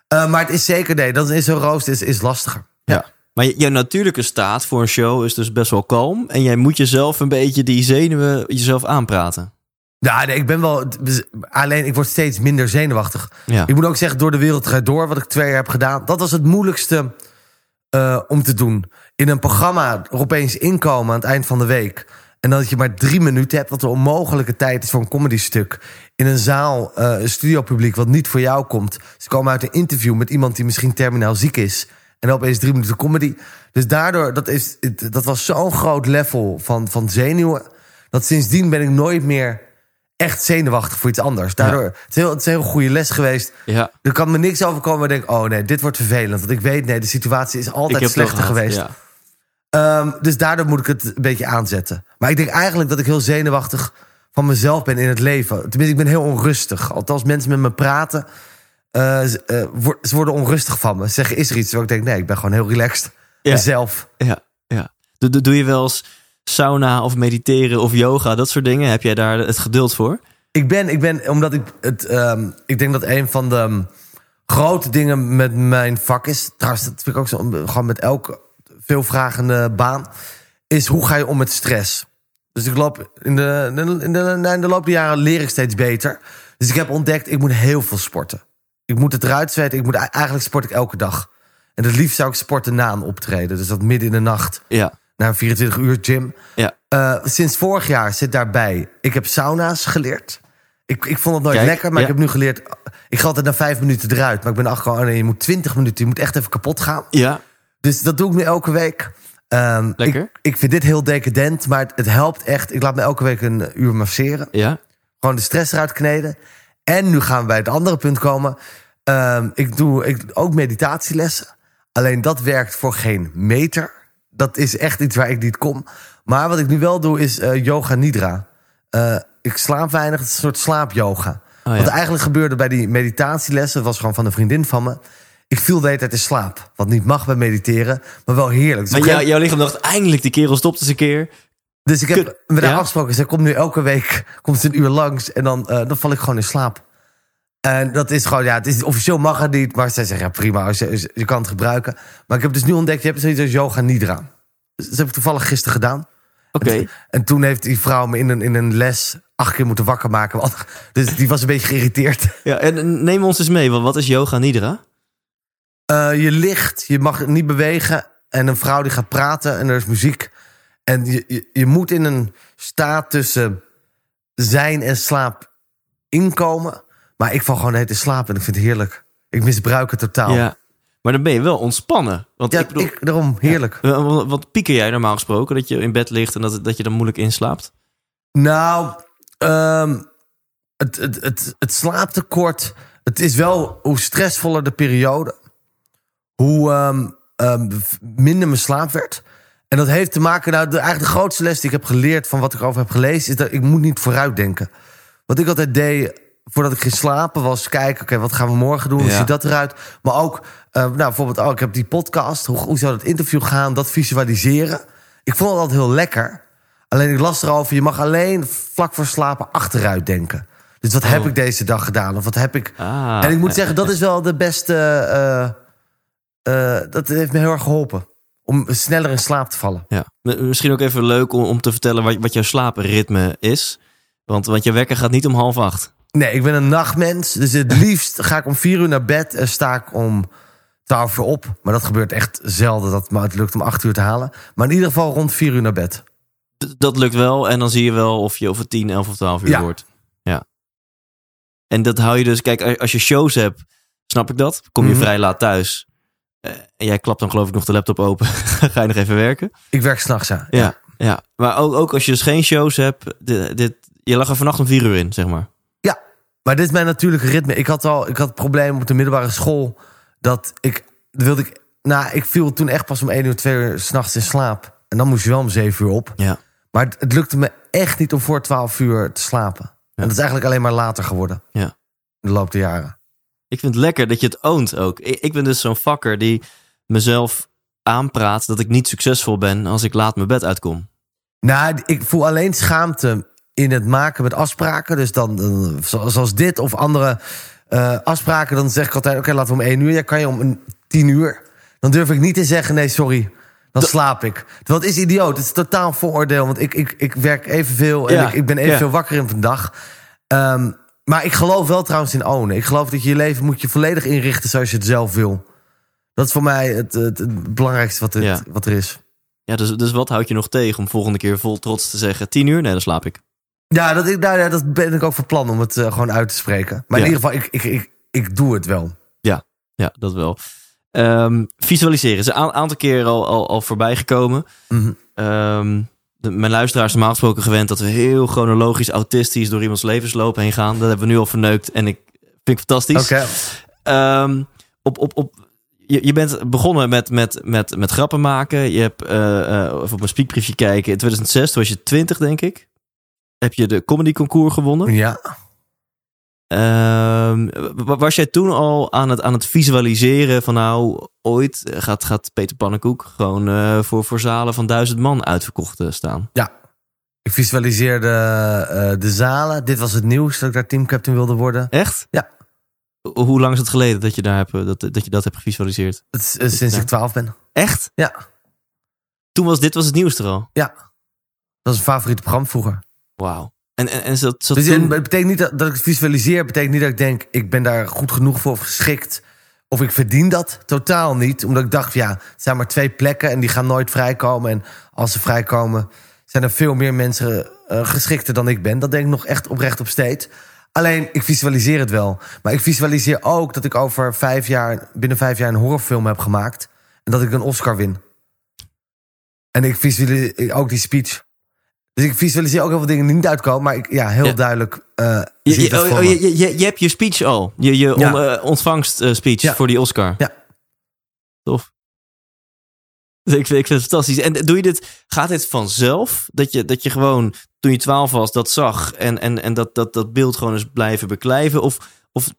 Eh, maar het is zeker, nee, dat is zo'n roost is, is lastiger. Ja. Maar je- natuurlijke staat voor een show is dus best wel kalm. En jij moet jezelf een beetje die zenuwen jezelf aanpraten. Ja, nee, ik ben wel. Alleen ik word steeds minder zenuwachtig. Ja. Ik moet ook zeggen, door de wereld gaat door, wat ik twee jaar heb gedaan, dat was het moeilijkste eh, om te doen. In een programma er opeens inkomen aan het eind van de week. En dat je maar drie minuten hebt, wat een onmogelijke tijd is voor een comedystuk. In een zaal, eh, een studiopubliek wat niet voor jou komt. Ze komen uit een interview met iemand die misschien terminaal ziek is. En opeens drie minuten comedy. Dus daardoor, dat, is, dat was zo'n groot level van, van zenuwen. Dat sindsdien ben ik nooit meer echt zenuwachtig voor iets anders. Daardoor, het, is heel, het is een heel goede les geweest. Ja. Er kan me niks overkomen waar ik denk... oh nee, dit wordt vervelend. Want ik weet, nee, de situatie is altijd slechter geweest. Ja. Ehm, dus daardoor moet ik het een beetje aanzetten. Maar ik denk eigenlijk dat ik heel zenuwachtig van mezelf ben in het leven. Tenminste, ik ben heel onrustig. Althans, mensen met me praten... eh, ze, eh, wo- ze worden onrustig van me. Ze Zeggen, is er iets? Terwijl ik denk, nee, ik ben gewoon heel relaxed. Ja. Mezelf. Ja, ja. Doe, doe- doe je wel eens sauna of mediteren of yoga, dat soort dingen? Heb jij daar het geduld voor? Ik ben, ik ben omdat ik het. ehm, ik denk dat een van de ehm, grote dingen met mijn vak is. Trouwens, dat vind ik ook zo. Gewoon met elke veelvragende baan. Is hoe ga je om met stress? Dus ik loop in de, in de, in de, in de loop der jaren leer ik steeds beter. Dus ik heb ontdekt, ik moet heel veel sporten. Ik moet het eruit zweten. Ik moet, eigenlijk sport ik elke dag. En het liefst zou ik sporten na een optreden. Dus dat midden in de nacht. Ja. Na een 24 uur gym. Ja. Eh, sinds vorig jaar zit daarbij. Ik heb sauna's geleerd. Ik, ik vond het nooit Kijk, lekker, maar ja. ik heb nu geleerd. Ik ga altijd na vijf minuten eruit. Maar ik ben achtergekomen, oh nee, je moet 20 minuten. Je moet echt even kapot gaan. Ja. Dus dat doe ik nu elke week. Ehm, Lekker. Ik, ik vind dit heel decadent, maar het, het helpt echt. Ik laat me elke week een uur masseren. Ja. Gewoon de stress eruit kneden. En nu gaan we bij het andere punt komen. Ehm, ik doe ik, ook meditatielessen. Alleen dat werkt voor geen meter. Dat is echt iets waar ik niet kom. Maar wat ik nu wel doe is eh, yoga nidra. Eh, ik slaap weinig, het is een soort slaapyoga. Oh, ja. Wat eigenlijk gebeurde bij die meditatielessen... was gewoon van een vriendin van me. Ik viel de hele tijd in slaap. Wat niet mag bij mediteren, maar wel heerlijk. Dus, Maar jou, jouw lichaam dacht, eindelijk, die kerel stopt eens een keer. Dus ik heb met haar ja? afgesproken. Zij komt nu elke week komt ze een uur langs. En dan, eh, dan val ik gewoon in slaap. En dat is gewoon, ja, het is, officieel mag het niet. Maar zij zegt, ja prima, je, je kan het gebruiken. Maar ik heb dus nu ontdekt, je hebt zoiets als yoga nidra. Dus dat heb ik toevallig gisteren gedaan. Oké. En toen heeft die vrouw me in een, in een les acht keer moeten wakker maken. want- Dus die was een beetje geïrriteerd. Ja, en neem ons eens mee, want wat is yoga nidra? Eh, je ligt, je mag niet bewegen. En een vrouw die gaat praten en er is muziek. En je, je, je moet in een staat tussen zijn en slaap inkomen. Maar ik val gewoon tijd in slaap en ik vind het heerlijk. Ik misbruik het totaal. Ja. Maar dan ben je wel ontspannen. Want Ja, ik bedoel, ik, daarom heerlijk. wat, pieker jij normaal gesproken? Dat je in bed ligt en dat, dat je dan moeilijk inslaapt? Nou, ehm, het, het, het, het slaaptekort. Het is wel hoe stressvoller de periode, hoe ehm, ehm, minder mijn slaap werd. En dat heeft te maken, nou, de, eigenlijk de grootste les die ik heb geleerd van wat ik over heb gelezen, is dat ik moet niet vooruitdenken. Wat ik altijd deed voordat ik ging slapen was kijken, oké, wat gaan we morgen doen? Hoe Ja. ziet dat eruit? Maar ook, eh, nou, bijvoorbeeld, oh, ik heb die podcast. Hoe, hoe zou dat interview gaan? Dat visualiseren. Ik vond het altijd heel lekker. Alleen ik las erover, je mag alleen vlak voor slapen achteruit denken. Dus wat heb Oh. ik deze dag gedaan? Of wat heb ik... Ah, en ik moet zeggen, dat is wel de beste... eh, eh, dat heeft me heel erg geholpen. Om sneller in slaap te vallen. Ja. Misschien ook even leuk om, om te vertellen wat, wat jouw slaapritme is. Want, want je wekker gaat niet om half acht. Nee, ik ben een nachtmens. Dus het liefst ga ik om vier uur naar bed en sta ik om twaalf uur op. Maar dat gebeurt echt zelden dat het lukt om acht uur te halen. Maar in ieder geval rond vier uur naar bed. D- dat lukt wel. En dan zie je wel of je over 10, 11 of 12 uur Ja. wordt. Ja. En dat hou je dus... Kijk, als je shows hebt, snap ik dat. Kom je Mhm. vrij laat thuis. Eh, en jij klapt dan geloof ik nog de laptop open. Ga je nog even werken. Ik werk s'nachts, ja. Ja. ja. Maar ook, ook als je dus geen shows hebt. Dit, dit, je lag er vannacht om vier uur in, zeg maar. Maar dit is mijn natuurlijke ritme. Ik had al ik had het probleem op de middelbare school. Dat ik, wilde ik, nou, ik viel toen echt pas om 1 uur, 2 uur s'nachts in slaap. En dan moest je wel om 7 uur op. Ja. Maar het, het lukte me echt niet om voor 12 uur te slapen. En dat is eigenlijk alleen maar later geworden. Ja. In de loop der jaren. Ik vind het lekker dat je het oont ook. Ik, ik ben dus zo'n fakker die mezelf aanpraat dat ik niet succesvol ben als ik laat mijn bed uitkom. Nou, ik voel alleen schaamte in het maken met afspraken. Dus dan, dan zo- zoals dit of andere eh, afspraken. Dan zeg ik altijd, oké, laten we om 1 uur. Ja, kan je om een 10 uur. Dan durf ik niet te zeggen, nee, sorry. Dan slaap ik. Want het is idioot. Het is totaal vooroordeel. Want ik, ik, ik werk evenveel en Ja, ik, ik ben ja. evenveel wakker in van dag. Ehm, maar ik geloof wel trouwens in ownen. Ik geloof dat je je leven moet je volledig inrichten zoals je het zelf wil. Dat is voor mij het, het, het belangrijkste wat, het, Ja. wat er is. Ja, dus, dus wat houd je nog tegen om volgende keer vol trots te zeggen: 10 uur? Nee, dan slaap ik. Ja, dat, ik, nou, ja, dat ben ik ook van plan om het eh, gewoon uit te spreken. Maar Ja. in ieder geval, ik, ik, ik, ik doe het wel. Ja, dat wel. Ehm, visualiseren is een aantal keer al, al, al voorbij gekomen. Mhm. Ehm, de, mijn luisteraars normaal gesproken gewend dat we heel chronologisch autistisch door iemands levensloop heen gaan. Dat hebben we nu al verneukt en ik vind ik fantastisch. Oké. Ehm, op, op, op, je, je bent begonnen met, met, met, met grappen maken. Je hebt, eh, of op een speakbriefje kijken, in 2006, toen was je 20 denk ik. Heb je de comedy concours gewonnen. Ja. Ehm, wa- was jij toen al aan het, aan het visualiseren van nou, ooit gaat, gaat Peter Pannenkoek gewoon eh, voor, voor zalen van duizend man uitverkocht eh, staan? Ik visualiseerde eh, de zalen. Dit was het nieuws dat ik daar teamcaptain wilde worden. Echt? Ja. Ho- Hoe lang is het geleden dat je, daar hebt, dat, dat je dat hebt gevisualiseerd? Het sinds Ja. ik 12 ben. Echt? Ja. Toen was dit was het nieuws er al. Dat was een favoriete programma vroeger. Wauw. En, en, en zat Dus toen... het betekent niet dat, dat ik het visualiseer. betekent niet dat ik denk, ik ben daar goed genoeg voor of geschikt. Of ik verdien dat. Totaal niet. Omdat ik dacht, ja, het zijn maar twee plekken en die gaan nooit vrijkomen. En als ze vrijkomen, zijn er veel meer mensen eh, geschikter dan ik ben. Dat denk ik nog echt oprecht op steeds. Alleen, ik visualiseer het wel. Maar ik visualiseer ook dat ik over vijf jaar, binnen vijf jaar een horrorfilm heb gemaakt. En dat ik een Oscar win. En ik visualiseer ook die speech. Dus ik visualiseer ook heel veel dingen die niet uitkomen. Maar ik, ja, heel Ja. duidelijk. Je, oh, hebt je speech al. Je, je Ja. on- eh, ontvangst eh, speech Ja. voor die Oscar. Ja. Tof. Ik vind, ik vind het fantastisch. En doe je dit, gaat dit vanzelf? Dat je, dat je gewoon, toen je twaalf was, dat zag en, en, en dat, dat, dat beeld gewoon eens blijven beklijven? Of, of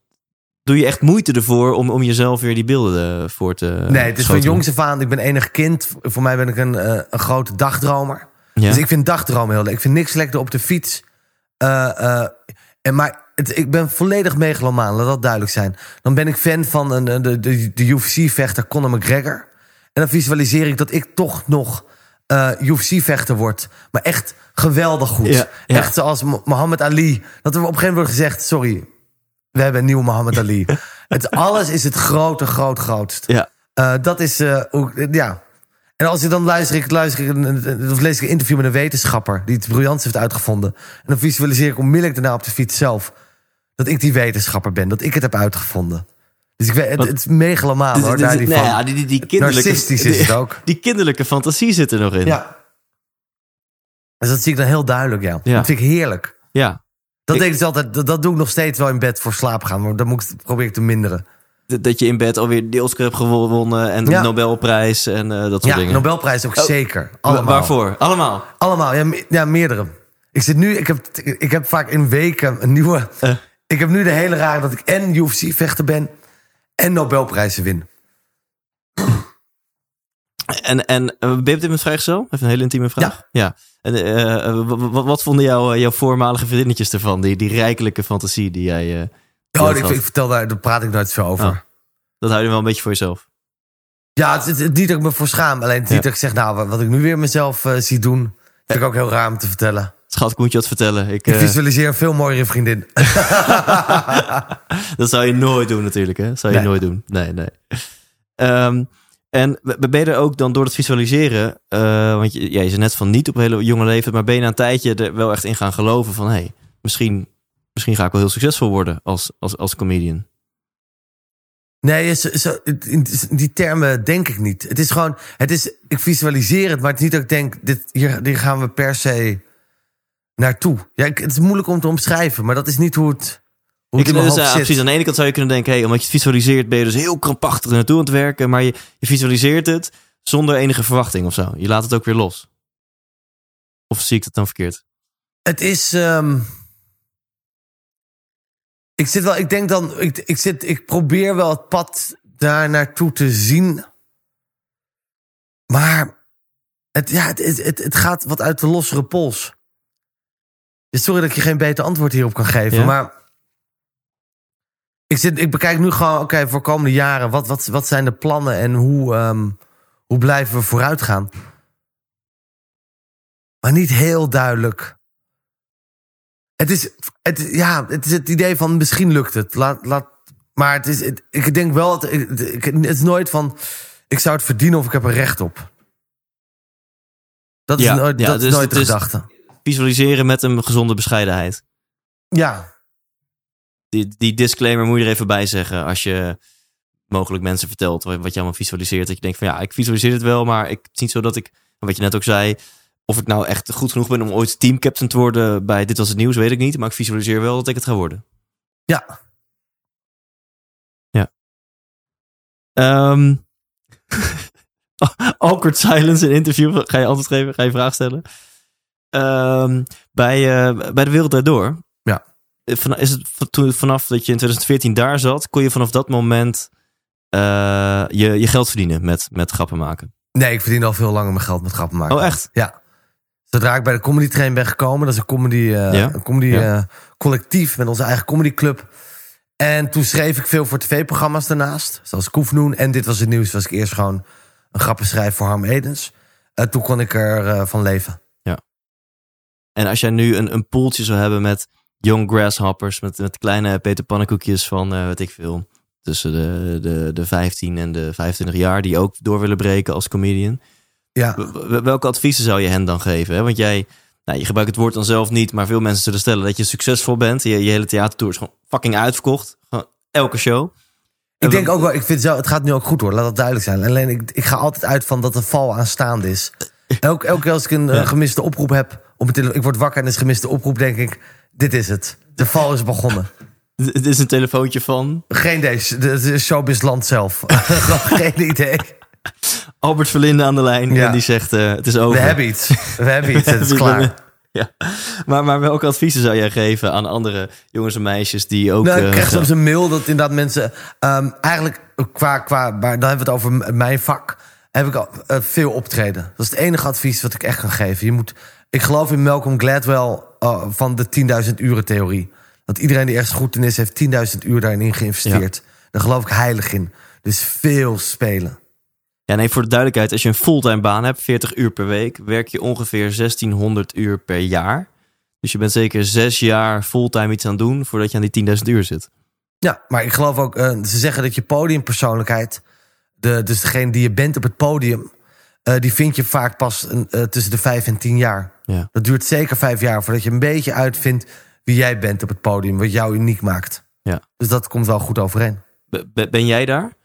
doe je echt moeite ervoor om, om jezelf weer die beelden eh, voor te Nee, het is van jongs af aan. Ik ben enig kind. Voor mij ben ik een, een grote dagdromer. Ja? Dus ik vind dagdromen heel leuk. Ik vind niks lekker op de fiets. Eh, eh, en maar het, ik ben volledig megalomaan, laat dat duidelijk zijn. Dan ben ik fan van een, de, de, de UFC-vechter Conor McGregor. En dan visualiseer ik dat ik toch nog eh, UFC-vechter wordt. Maar echt geweldig goed. Ja, ja. Echt zoals Muhammad Ali. Dat er op een gegeven moment wordt gezegd... sorry, we hebben een nieuwe Muhammad Ali. het, alles is het grote, groot, grootst. Ja. Dat is, hoe, ja. En als ik dan luister, ik, luister ik, een- of lees ik een interview met een wetenschapper... die het briljant heeft uitgevonden. En dan visualiseer ik onmiddellijk daarna op de fiets zelf... dat ik die wetenschapper ben, dat ik het heb uitgevonden. Dus ik weet, het, het is megalomaan Dit- hoor, daar die van. ja, die, die, die kinderlijke, Narcistisch is het ook. Die kinderlijke fantasie zit er nog in. Ja. Dus dat zie ik dan heel duidelijk, ja. Ja. Dat vind ik heerlijk. Ja. Dat, Ik- denk ik dus altijd, dat, dat doe ik nog steeds wel in bed voor slaap gaan. Maar dat moet ik, probeer ik te minderen. Dat- je in bed alweer de Oscar hebt gewonnen en de Ja. Nobelprijs en eh, dat soort Ja, dingen. Nobelprijs ook Oh, zeker. Allemaal. Waarvoor? Allemaal. Allemaal, ja, me- ja, meerdere. Ik zit nu, ik heb, ik heb vaak in weken een nieuwe... Eh. Ik heb nu de hele rare dat ik en UFC-vechter ben... en Nobelprijzen win. En, en eh, ben je op dit moment vrijgezel? Even een hele intieme vraag. Ja. En, w- w- wat vonden jouw, jouw voormalige vriendinnetjes ervan? Die, die rijkelijke fantasie die jij... Oh, ik, vertel daar, daar praat ik nooit zo over. Oh. Dat hou je wel een beetje voor jezelf. Ja, het is het, niet dat ik me voor schaam. Alleen het is niet dat ik zeg, nou, wat, ik nu weer mezelf eh, zie doen... vind ik ook heel raar om te vertellen. Schat, ik moet je wat vertellen. Ik, Ik eh, visualiseer een veel mooiere vriendin. dat zou je nooit doen natuurlijk, hè? Dat zou je Nee. nooit doen. Nee, nee. Ehm, en ben je er ook dan door het visualiseren... eh, want je, ja, je zei net van niet op een hele jonge leeftijd... maar ben je na een tijdje er wel echt in gaan geloven van... hé, hey, misschien, misschien ga ik wel heel succesvol worden als, als, als comedian. Nee, zo, zo, in die termen denk ik niet. Het is gewoon, het is, ik visualiseer het, maar het is niet dat ik denk, dit, hier, hier gaan we per se naartoe. Ja, ik- het is moeilijk om te omschrijven, maar dat is niet hoe het, hoe Ik, het dus, zit. precies, aan de ene kant zou je kunnen denken... Hey, omdat je het visualiseert ben je dus heel krampachtig naartoe aan het werken... maar je, je visualiseert het zonder enige verwachting of zo. Je laat het ook weer los. Of zie ik dat dan verkeerd? Het is. ehm, ik zit wel. Ik denk dan. Ik, ik, zit, ik probeer wel het pad daar naartoe te zien. Maar. Het, ja, het, het, het, het gaat wat uit de lossere pols. Dus sorry dat ik je geen beter antwoord hierop kan geven. Ja? Maar. Ik, zit, ik bekijk nu gewoon. Oké, voor komende jaren. Wat, wat, wat zijn de plannen en hoe, ehm, hoe blijven we vooruit gaan? Maar niet heel duidelijk. Het is, het, ja, het is het idee van misschien lukt het. Laat, laat, maar het is, het- ik denk wel, het, het is nooit van, ik zou het verdienen of ik heb er recht op. Dat is Ja, nooit, ja, dat is dus nooit de gedachte. Visualiseren met een gezonde bescheidenheid. Ja, Die, die disclaimer moet je er even bij zeggen als je mogelijk mensen vertelt wat je allemaal visualiseert. Dat je denkt van ja, ik visualiseer het wel, maar ik, het is niet zo dat ik, wat je net ook zei, of ik nou echt goed genoeg ben om ooit teamcaptain te worden bij Dit Was Het Nieuws, weet ik niet. Maar ik visualiseer wel dat ik het ga worden. ja. Ehm awkward silence in interview. Ga je antwoord geven? Ga je vraag stellen? Ehm, bij, eh, bij de Wereld Daardoor. Ja. Eh, Van, is het toen, vanaf dat je in 2014 daar zat, kon je vanaf dat moment eh, je, je geld verdienen met, met grappen maken. Nee, ik verdien al veel langer mijn geld met grappen maken. Oh, echt? Ja. Zodra ik bij de Comedy Train ben gekomen, dat is een comedy, eh, Ja. een comedy Ja. eh, collectief met onze eigen comedyclub. En toen schreef ik veel voor tv-programma's daarnaast. Zoals Koefnoen. En dit was het nieuws. Was ik eerst gewoon een grappenschrijver voor Harm Edens. Eh, toen kon ik er eh, van leven. En als jij nu een, een poeltje zou hebben met young grasshoppers, met, met kleine Peter Pannenkoekjes van, weet ik veel, tussen de, de, de 15 en de 25 jaar, die ook door willen breken als comedian. Ja. Welke adviezen zou je hen dan geven? Hè? Want jij, nou, je gebruikt het woord dan zelf niet, maar veel mensen zullen stellen dat je succesvol bent. Je, je hele theatertour is gewoon fucking uitverkocht. Gewoon elke show. Ik denk ook wel, ik vind zo, het gaat nu ook goed hoor, laat dat duidelijk zijn. Alleen ik, ik ga altijd uit van dat de val aanstaande is. Elke, elke keer als ik een eh, Ja. gemiste oproep heb, op mijn ik word wakker en is gemiste oproep, denk ik, dit is het. De val is begonnen. Het het is een telefoontje van Geen deze, de, de showbizland zelf. Geen idee. Albert Verlinde aan de lijn. Ja. En die zegt, eh, het is over. We hebben iets. We hebben iets, het is klaar. Ja. Maar, maar welke adviezen zou jij geven aan andere jongens en meisjes die ook... Nou, ik eh, krijg soms een mail dat inderdaad mensen... ehm, eigenlijk qua, qua... Maar dan hebben we het over mijn vak. Heb ik al eh, veel optreden. Dat is het enige advies wat ik echt kan geven. Je moet, ik geloof in Malcolm Gladwell van de 10.000 uren theorie. Dat iedereen die ergens goed in is, heeft 10.000 uur daarin geïnvesteerd. Daar geloof ik heilig in. Dus veel spelen. Ja, nee, voor de duidelijkheid, als je een fulltime baan hebt, 40 uur per week, werk je ongeveer 1600 uur per jaar. Dus je bent zeker zes jaar fulltime iets aan het doen voordat je aan die 10.000 uur zit. Ja, maar ik geloof ook, eh, ze zeggen dat je podiumpersoonlijkheid, de, dus degene die je bent op het podium, eh, die vind je vaak pas eh, tussen de vijf en tien jaar. Ja. Dat duurt zeker vijf jaar voordat je een beetje uitvindt wie jij bent op het podium, wat jou uniek maakt. Ja. Dus dat komt wel goed overeen. B- ben jij daar?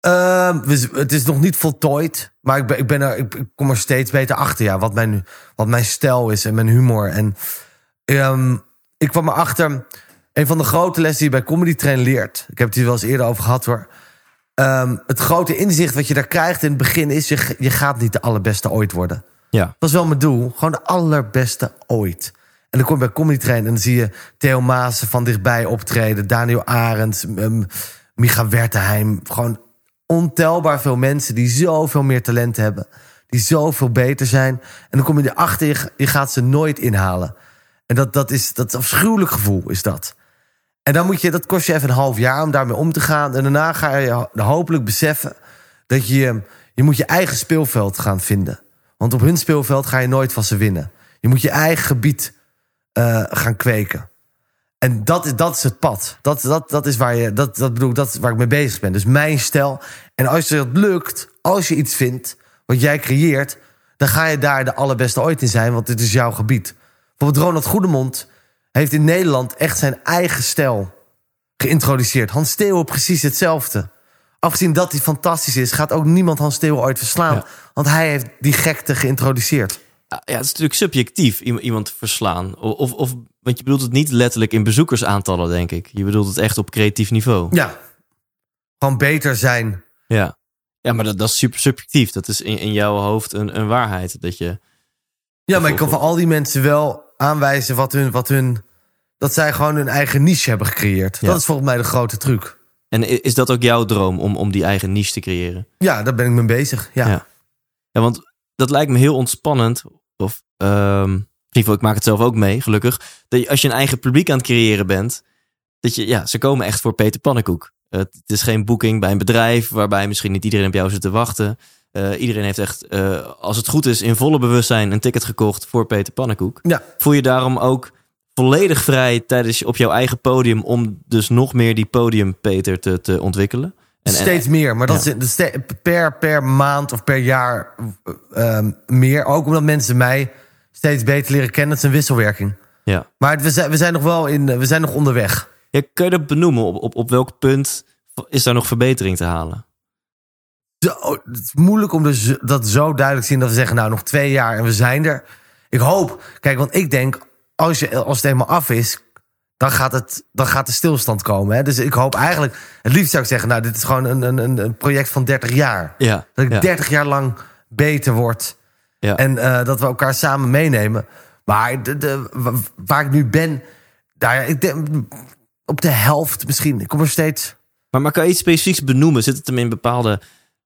Ehm, het is nog niet voltooid, maar ik, ben, ik, ben er, ik, kom er steeds beter achter. Ja, wat, mijn, wat mijn stijl is en mijn humor. En ehm, ik kwam erachter, een van de grote lessen die je bij Comedy Train leert. Ik heb het hier wel eens eerder over gehad hoor. Ehm, het grote inzicht wat je daar krijgt in het begin is: je, je gaat niet de allerbeste ooit worden. Ja. Dat is wel mijn doel. Gewoon de allerbeste ooit. En dan kom je bij Comedy Train en dan zie je Theo Maassen van dichtbij optreden. Daniel Arends, um, Micha Wertheim. Gewoon ontelbaar veel mensen die zoveel meer talent hebben. Die zoveel beter zijn. En dan kom je erachter, je, je gaat ze nooit inhalen. En dat, dat is dat afschuwelijk gevoel, is dat. En dan moet je, dat kost je even een half jaar om daarmee om te gaan. En daarna ga je hopelijk beseffen dat je, je moet je eigen speelveld gaan vinden. Want op hun speelveld ga je nooit van ze winnen. Je moet je eigen gebied uh, gaan kweken. En dat, is, dat is het pad. Dat, dat, dat is waar je, dat, dat bedoel ik, dat is waar ik mee bezig ben. Dus mijn stijl. En als je dat lukt, als je iets vindt wat jij creëert, dan ga je daar de allerbeste ooit in zijn, want dit is jouw gebied. Bijvoorbeeld Ronald Goedemond heeft in Nederland echt zijn eigen stijl geïntroduceerd. Hans Steeuwen precies hetzelfde. Afgezien dat hij fantastisch is, gaat ook niemand Hans Steeuwen ooit verslaan. Ja. Want hij heeft die gekte geïntroduceerd. Ja, het is natuurlijk subjectief iemand verslaan. Of, of, want je bedoelt het niet letterlijk in bezoekersaantallen, denk ik. Je bedoelt het echt op creatief niveau. Ja. Gewoon beter zijn. Ja, ja maar dat, dat is super subjectief. Dat is in, in jouw hoofd een, een waarheid. Dat je. Ja, maar ik kan voor al die mensen wel aanwijzen wat hun, wat hun. Dat zij gewoon hun eigen niche hebben gecreëerd. Ja. Dat is volgens mij de grote truc. En is dat ook jouw droom om, om die eigen niche te creëren? Ja, daar ben ik mee bezig. Ja. ja. ja want dat lijkt me heel ontspannend. Of um, in ieder geval, ik maak het zelf ook mee, gelukkig. Dat je, als je een eigen publiek aan het creëren bent, dat je, ja, ze komen echt voor Peter Pannenkoek. Uh, het is geen boeking bij een bedrijf waarbij misschien niet iedereen op jou zit te wachten. Uh, iedereen heeft echt, uh, als het goed is, in volle bewustzijn een ticket gekocht voor Peter Pannenkoek. Ja. Voel je daarom ook volledig vrij tijdens op jouw eigen podium om dus nog meer die podium Peter te, te ontwikkelen? En, Steeds en, meer, maar dat ja. is per, per maand of per jaar um, meer. Ook omdat mensen mij steeds beter leren kennen. Het is een wisselwerking. Ja. Maar we zijn, we zijn nog wel in, we zijn nog onderweg. Ja, kun je dat benoemen? Op, op, op welk punt is daar nog verbetering te halen? Zo, het is moeilijk om dus dat zo duidelijk te zien dat we zeggen, nou nog twee jaar en we zijn er. Ik hoop, kijk, want ik denk, als, je, als het helemaal af is, dan gaat, het, dan gaat de stilstand komen. Hè? Dus ik hoop eigenlijk, het liefst zou ik zeggen, nou, dit is gewoon een, een, een project van 30 jaar. Ja, dat ik ja. 30 jaar lang beter word. Ja. En uh, dat we elkaar samen meenemen. Maar de, de, waar ik nu ben, daar, ik denk, op de helft misschien. Ik kom er steeds. Maar, maar kan je iets specifieks benoemen? Zit het hem in bepaalde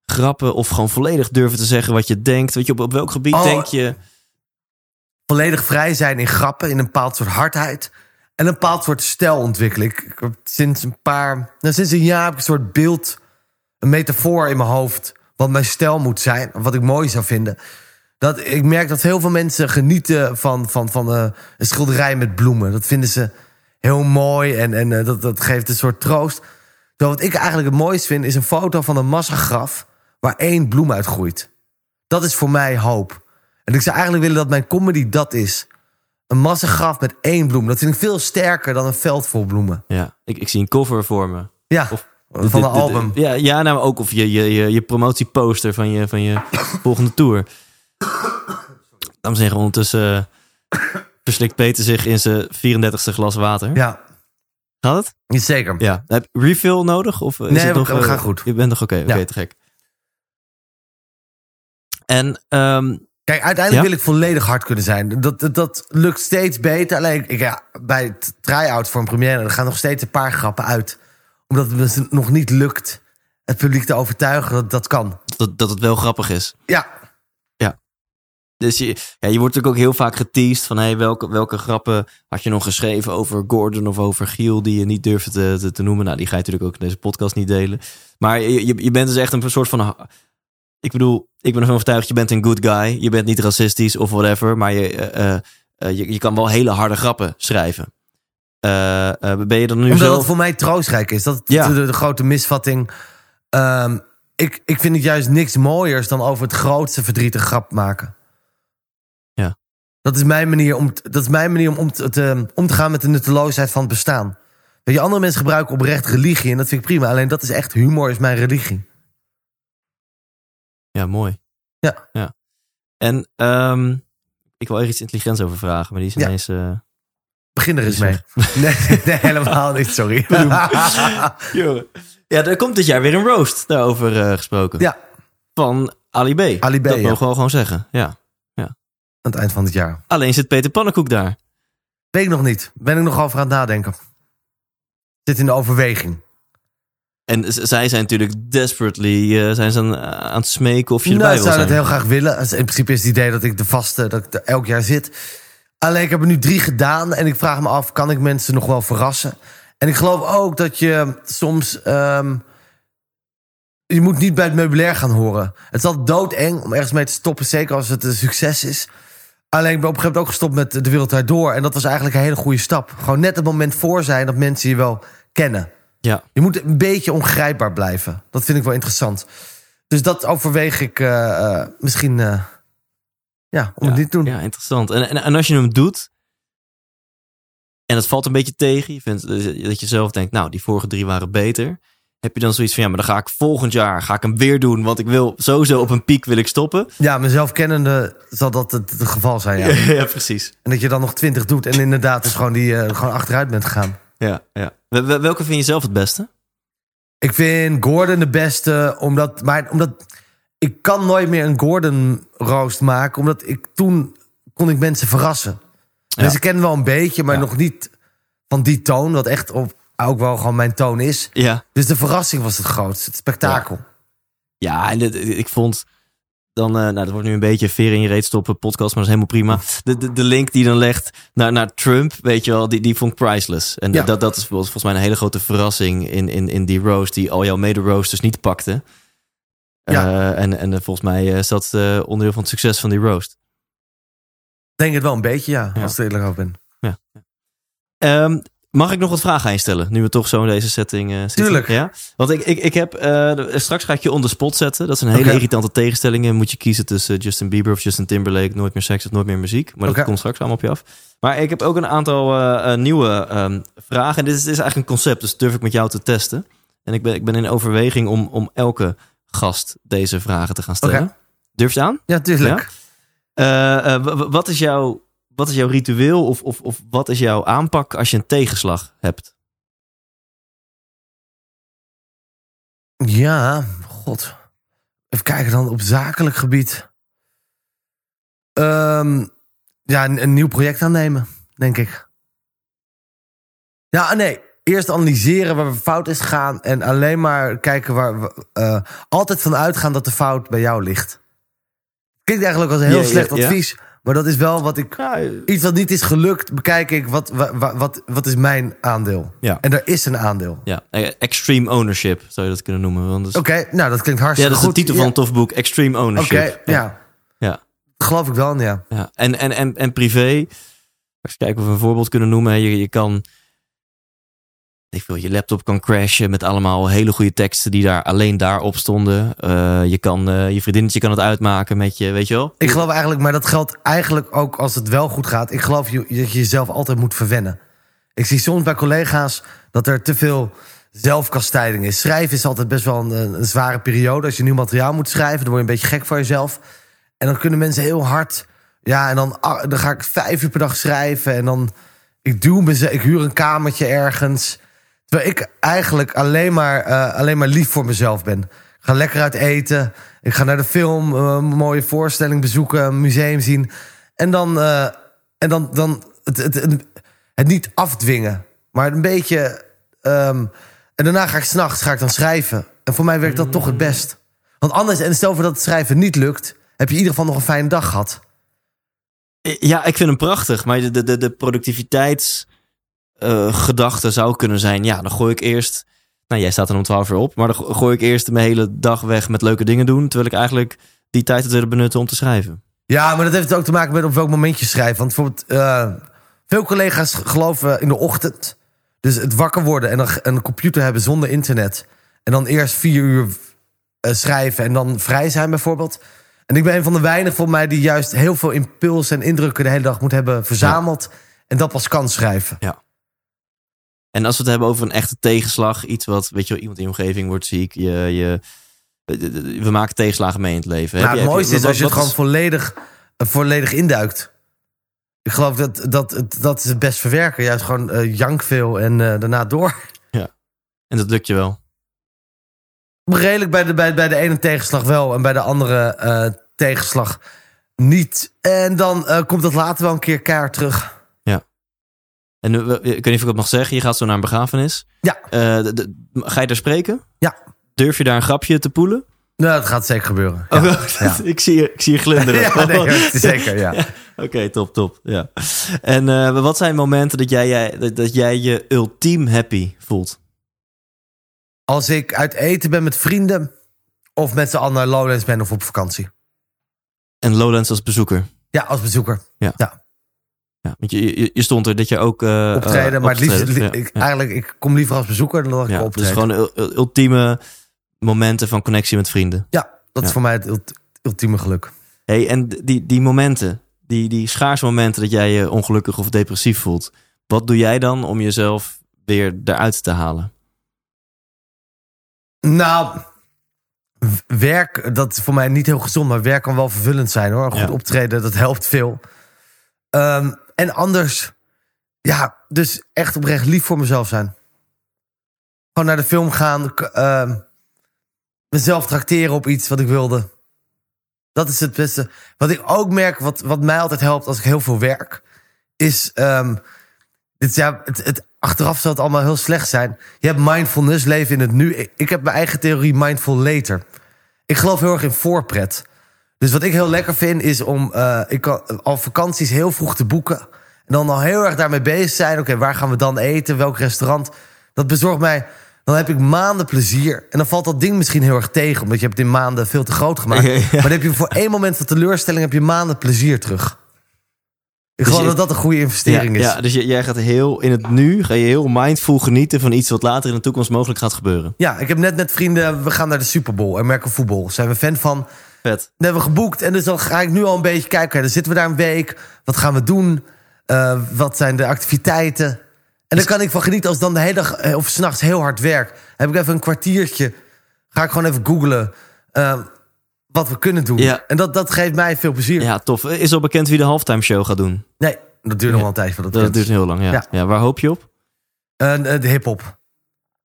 grappen of gewoon volledig durven te zeggen wat je denkt? Weet je, op, op welk gebied Oh. denk je? Volledig vrij zijn in grappen, in een bepaald soort hardheid. En een bepaald soort stijl ontwikkelen. Ik, ik heb sinds een paar, nou, sinds een jaar heb ik een soort beeld, een metafoor in mijn hoofd. Wat mijn stijl moet zijn, wat ik mooi zou vinden. Dat, ik merk dat heel veel mensen genieten van, van, van uh, een schilderij met bloemen. Dat vinden ze heel mooi en, en uh, dat, dat geeft een soort troost. Terwijl wat ik eigenlijk het mooist vind, is een foto van een massagraf waar één bloem uitgroeit. Dat is voor mij hoop. En ik zou eigenlijk willen dat mijn comedy dat is. Een massagraf met één bloem. Dat vind ik veel sterker dan een veld vol bloemen. Ja, ik, ik zie een cover voor me. Ja, Of van een album. Ja, ja nou ook of je, je, je, je promotieposter van je, van je volgende tour. Dan zeggen we ondertussen uh, verslikt Peter zich in zijn 34ste glas water. Ja, Gaat het? zeker. Ja. Heb je refill nodig? Of is Nee, het we- nog, we eh, gaan goed. Je bent nog oké, oké, Ja. te gek. En ehm, Kijk, uiteindelijk Ja? wil ik volledig hard kunnen zijn. Dat, dat, dat lukt steeds beter. Alleen ik, ja, bij het try-out voor een première... er gaan nog steeds een paar grappen uit. Omdat het nog niet lukt het publiek te overtuigen dat dat kan. dat, dat het wel grappig is. Ja, Dus je, ja, je wordt natuurlijk ook heel vaak geteased van hey, welke, welke grappen had je nog geschreven over Gordon of over Giel die je niet durfde te, te, te noemen. Nou, die ga je natuurlijk ook in deze podcast niet delen. Maar je, je- bent dus echt een soort van ik bedoel, ik ben ervan overtuigd, je bent een good guy. Je bent niet racistisch of whatever. Maar je, eh, eh, eh, je, je kan wel hele harde grappen schrijven. Eh, ben je dan nu Omdat zelf... het voor mij troostrijk is. Dat Ja. de, de grote misvatting. Ehm, ik, ik vind het juist niks mooiers dan over het grootste verdriet een grap maken. Dat is mijn manier om, dat is mijn manier om, om, te, om te gaan met de nutteloosheid van het bestaan. Weet je, andere mensen gebruiken oprecht religie en dat vind ik prima. Alleen dat is echt humor, is mijn religie. Ja, mooi. Ja. ja. En ehm, ik wil er iets intelligents over vragen, maar die is Ja. ineens... eh, Begin er eens mee. Nee, nee, helemaal niet, sorry. Ja, er komt dit jaar weer een roast daarover eh, gesproken. ja, Van Ali B. Ali B, Dat ja. mogen we gewoon zeggen. Ja. Aan het eind van het jaar. Alleen zit Peter Pannenkoek daar. Weet ik nog niet. Ben ik nog over aan het nadenken. Zit in de overweging. En zij zijn natuurlijk desperately eh, zijn ze aan, aan het smeken of je erbij Nou, ik wil zou zijn. dat heel graag willen. In principe is het idee dat ik de vaste, dat ik er elk jaar zit. Alleen ik heb er nu drie gedaan en ik vraag me af, kan ik mensen nog wel verrassen? En ik geloof ook dat je soms, ehm, je moet niet bij het meubilair gaan horen. Het is altijd doodeng om ergens mee te stoppen, zeker als het een succes is. Alleen ik ben op een gegeven moment ook gestopt met De Wereld Draait Door. En dat was eigenlijk een hele goede stap. Gewoon net het moment voor zijn dat mensen je wel kennen. Ja. Je moet een beetje ongrijpbaar blijven. Dat vind ik wel interessant. Dus dat overweeg ik eh, eh, misschien eh, ja, om het niet te doen. Ja, interessant. En, en, en als je hem doet en het valt een beetje tegen, je vindt dat je zelf denkt, nou, die vorige drie waren beter. Heb je dan zoiets van, ja, maar dan ga ik volgend jaar ga ik hem weer doen, want ik wil sowieso op een piek wil ik stoppen. Ja, mezelf kennende zal dat het, het geval zijn. Ja. ja precies. En dat je dan nog twintig doet en inderdaad dus gewoon, die, eh, gewoon achteruit bent gegaan. Ja, ja. Wel- wel- Welke vind je zelf het beste? Ik vind Gordon de beste, omdat, maar omdat ik kan nooit meer een Gordon roost maken, omdat ik toen kon ik mensen verrassen. Ja. Dus ik ken wel een beetje, maar nog niet van die toon, wat echt op, ook wel gewoon mijn toon is. Ja. Dus de verrassing was het grootste, het spektakel. Ja, en dit- ik vond dan, eh, nou, dat wordt nu een beetje veer in je reet stoppen podcast, maar dat is helemaal prima. De, de, de link die dan legt naar, naar Trump, weet je wel, die, die vond ik priceless. En Ja. dat, dat is vol- volgens mij een hele grote verrassing in, in, in die roast, die al jouw mede-roasters niet pakte. Ja. Eh, en en eh, volgens mij is dat onderdeel van het succes van die roast. Denk het wel een beetje, ja, Ja. als ik er eerlijk ben. Ehm, mag ik nog wat vragen aan je stellen, nu we toch zo in deze setting eh zitten? Tuurlijk. Ja? Want ik, ik, ik heb, eh, straks ga ik je on the spot zetten. Dat is een hele irritante tegenstelling. Moet je kiezen tussen Justin Bieber of Justin Timberlake. Nooit meer seks of nooit meer muziek. Maar dat komt straks allemaal op je af. Maar ik heb ook een aantal eh, eh, nieuwe ehm, vragen. En dit is, dit is eigenlijk een concept, dus durf ik met jou te testen. En ik ben, ik ben in overweging om, om elke gast deze vragen te gaan stellen. Oké. Durf je aan? Ja, tuurlijk. Eh, eh, wat, is jouw, wat is jouw ritueel of, of, of wat is jouw aanpak als je een tegenslag hebt? Ja, god. Even kijken dan op zakelijk gebied. Ehm, ja, een, een nieuw project aannemen, denk ik. Ja, nee. Eerst analyseren waar fout is gegaan. En alleen maar kijken waar we... eh, altijd van uitgaan dat de fout bij jou ligt. Klinkt eigenlijk als een heel Ja, slecht ja. advies. Maar dat is wel wat ik... Ja, Iets wat niet is gelukt, bekijk ik. Wat, wa- wa- wat, wat is mijn aandeel? Ja. En er is een aandeel. ja, eh, extreme ownership zou je dat kunnen noemen. Oké, nou dat klinkt ja, hartstikke dat is de goed. titel van een tof boek, Extreme Oké, Ownership. ja. Ja. Geloof ik wel, ja. Ja, en, en, en, en privé, als kijken of we een voorbeeld kunnen noemen. Je, je kan, ik wil, je laptop kan crashen met allemaal hele goede teksten die daar alleen daarop stonden. Eh, je kan, eh, je vriendinnetje kan het uitmaken met je, weet je wel? Ik geloof eigenlijk, maar dat geldt eigenlijk ook als het wel goed gaat. Ik geloof dat je jezelf altijd moet verwennen. Ik zie soms bij collega's dat er te veel zelfkastijding is. Schrijven is altijd best wel een, zware periode. Als je nieuw materiaal moet schrijven, dan word je een beetje gek voor jezelf. En dan kunnen mensen heel hard... Ja, en dan, ah, dan ga ik vijf uur per dag schrijven. En dan, ik duw mezelf, ik huur een kamertje ergens. Terwijl ik eigenlijk alleen maar, eh, alleen maar lief voor mezelf ben. Ik ga lekker uit eten. Ik ga naar de film, eh, een mooie voorstelling bezoeken, een museum zien. En dan, eh, en dan, dan het, het, het, niet afdwingen, maar een beetje. ehm, en daarna ga ik s'nachts ga ik dan schrijven. En voor mij werkt dat toch het best. Want anders, en stel voor dat het schrijven niet lukt, heb je in ieder geval nog een fijne dag gehad. Ja, ik vind hem prachtig. Maar de, de, de, de productiviteitsgedachte zou kunnen zijn... Ja, dan gooi ik eerst Nou, jij staat er om 12 uur op. Maar dan go- gooi ik eerst mijn hele dag weg met leuke dingen doen. Terwijl ik eigenlijk die tijd had willen benutten om te schrijven. Ja, maar dat heeft ook te maken met op welk moment je schrijft. Want bijvoorbeeld, eh, veel collega's geloven in de ochtend. Dus het wakker worden en dan een computer hebben zonder internet. En dan eerst vier uur eh, schrijven en dan vrij zijn bijvoorbeeld. En ik ben een van de weinigen voor mij die juist heel veel impuls en indrukken de hele dag moet hebben verzameld. En dat pas kan schrijven. En als we het hebben over een echte tegenslag. Iets wat, weet je wel, iemand in je omgeving wordt ziek. Je, je, we maken tegenslagen mee in het leven. Nou, het mooiste je- is als je het gewoon volledig, eh, volledig induikt. Ik geloof dat dat, dat, is het best verwerken. Juist gewoon eh, jank veel en eh, daarna door. En dat lukt je wel. Redelijk bij de, bij, bij de ene tegenslag wel en bij de andere eh, tegenslag niet. En dan eh, komt dat later wel een keer keihard terug. En we- ik weet niet of ik het mag zeggen. Je gaat zo naar een begrafenis. Ja. Eh, de- ga je daar spreken? Ja. Durf je daar een grapje te poelen? Nou, dat gaat zeker gebeuren. Ja, Oh, ja. ik, zie je, ik zie je glunderen. Ja, nee, dat is zeker, ja. Oké, top, top. Ja. En eh, wat zijn momenten dat jij, jij, dat, dat jij je ultiem happy voelt? Als ik uit eten ben met vrienden... of met z'n allen naar Lowlands ben of op vakantie. En Lowlands als bezoeker? Ja, als bezoeker. Ja, want je, je, je stond er dat je ook... eh, Optreden, maar het liefst, optreden. ik, Ja, ja. eigenlijk, ik kom liever als bezoeker dan dat ik Ja, dus optreden. gewoon ul- ul- ultieme momenten van connectie met vrienden. Ja, dat is Ja. voor mij het ult- ultieme geluk. Hey, en die, die momenten, die, die schaarse momenten dat jij je ongelukkig of depressief voelt. Wat doe jij dan om jezelf weer eruit te halen? Nou, werk, dat is voor mij niet heel gezond, maar werk kan wel vervullend zijn hoor. Goed Ja. optreden, dat helpt veel. Ehm, en anders, ja, dus echt oprecht lief voor mezelf zijn. Gewoon naar de film gaan, ehm, mezelf trakteren op iets wat ik wilde. Dat is het beste. Wat ik ook merk, wat, wat mij altijd helpt als ik heel veel werk, is. ehm, dit, ja, het, achteraf zal het allemaal heel slecht zijn. Je hebt mindfulness, leven in het nu. Ik heb mijn eigen theorie, mindful later. Ik geloof heel erg in voorpret. Dus wat ik heel lekker vind, is om eh, ik kan, al vakanties heel vroeg te boeken. En dan al heel erg daarmee bezig zijn. Oké, waar gaan we dan eten? Welk restaurant? Dat bezorgt mij. Dan heb ik maanden plezier. En dan valt dat ding misschien heel erg tegen. Omdat je hebt het in maanden veel te groot gemaakt. Ja, ja. Maar dan heb je voor één moment van teleurstelling... heb je maanden plezier terug. Ik Dus geloof dat dat een goede investering ja, is. ja, dus jij gaat heel in het nu, ga je heel mindful genieten van iets wat later in de toekomst mogelijk gaat gebeuren. Ja, ik heb net met vrienden... we gaan naar de Super Bowl, American Football. Zijn we fan van. Vet. Dat hebben we geboekt. En dus dan ga ik nu al een beetje kijken. Dan zitten we daar een week. Wat gaan we doen? Eh, wat zijn de activiteiten? En dan kan ik van genieten als dan de hele dag eh, of s'nachts heel hard werk. Heb ik even een kwartiertje. Ga ik gewoon even googlen eh, wat we kunnen doen. Ja. En dat, dat geeft mij veel plezier. Ja, tof. Is al bekend wie de halftime show gaat doen? Nee, dat duurt nog wel een tijd. voordat Dat het duurt heel lang, ja. ja. Ja. waar hoop je op? Eh, de hip-hop.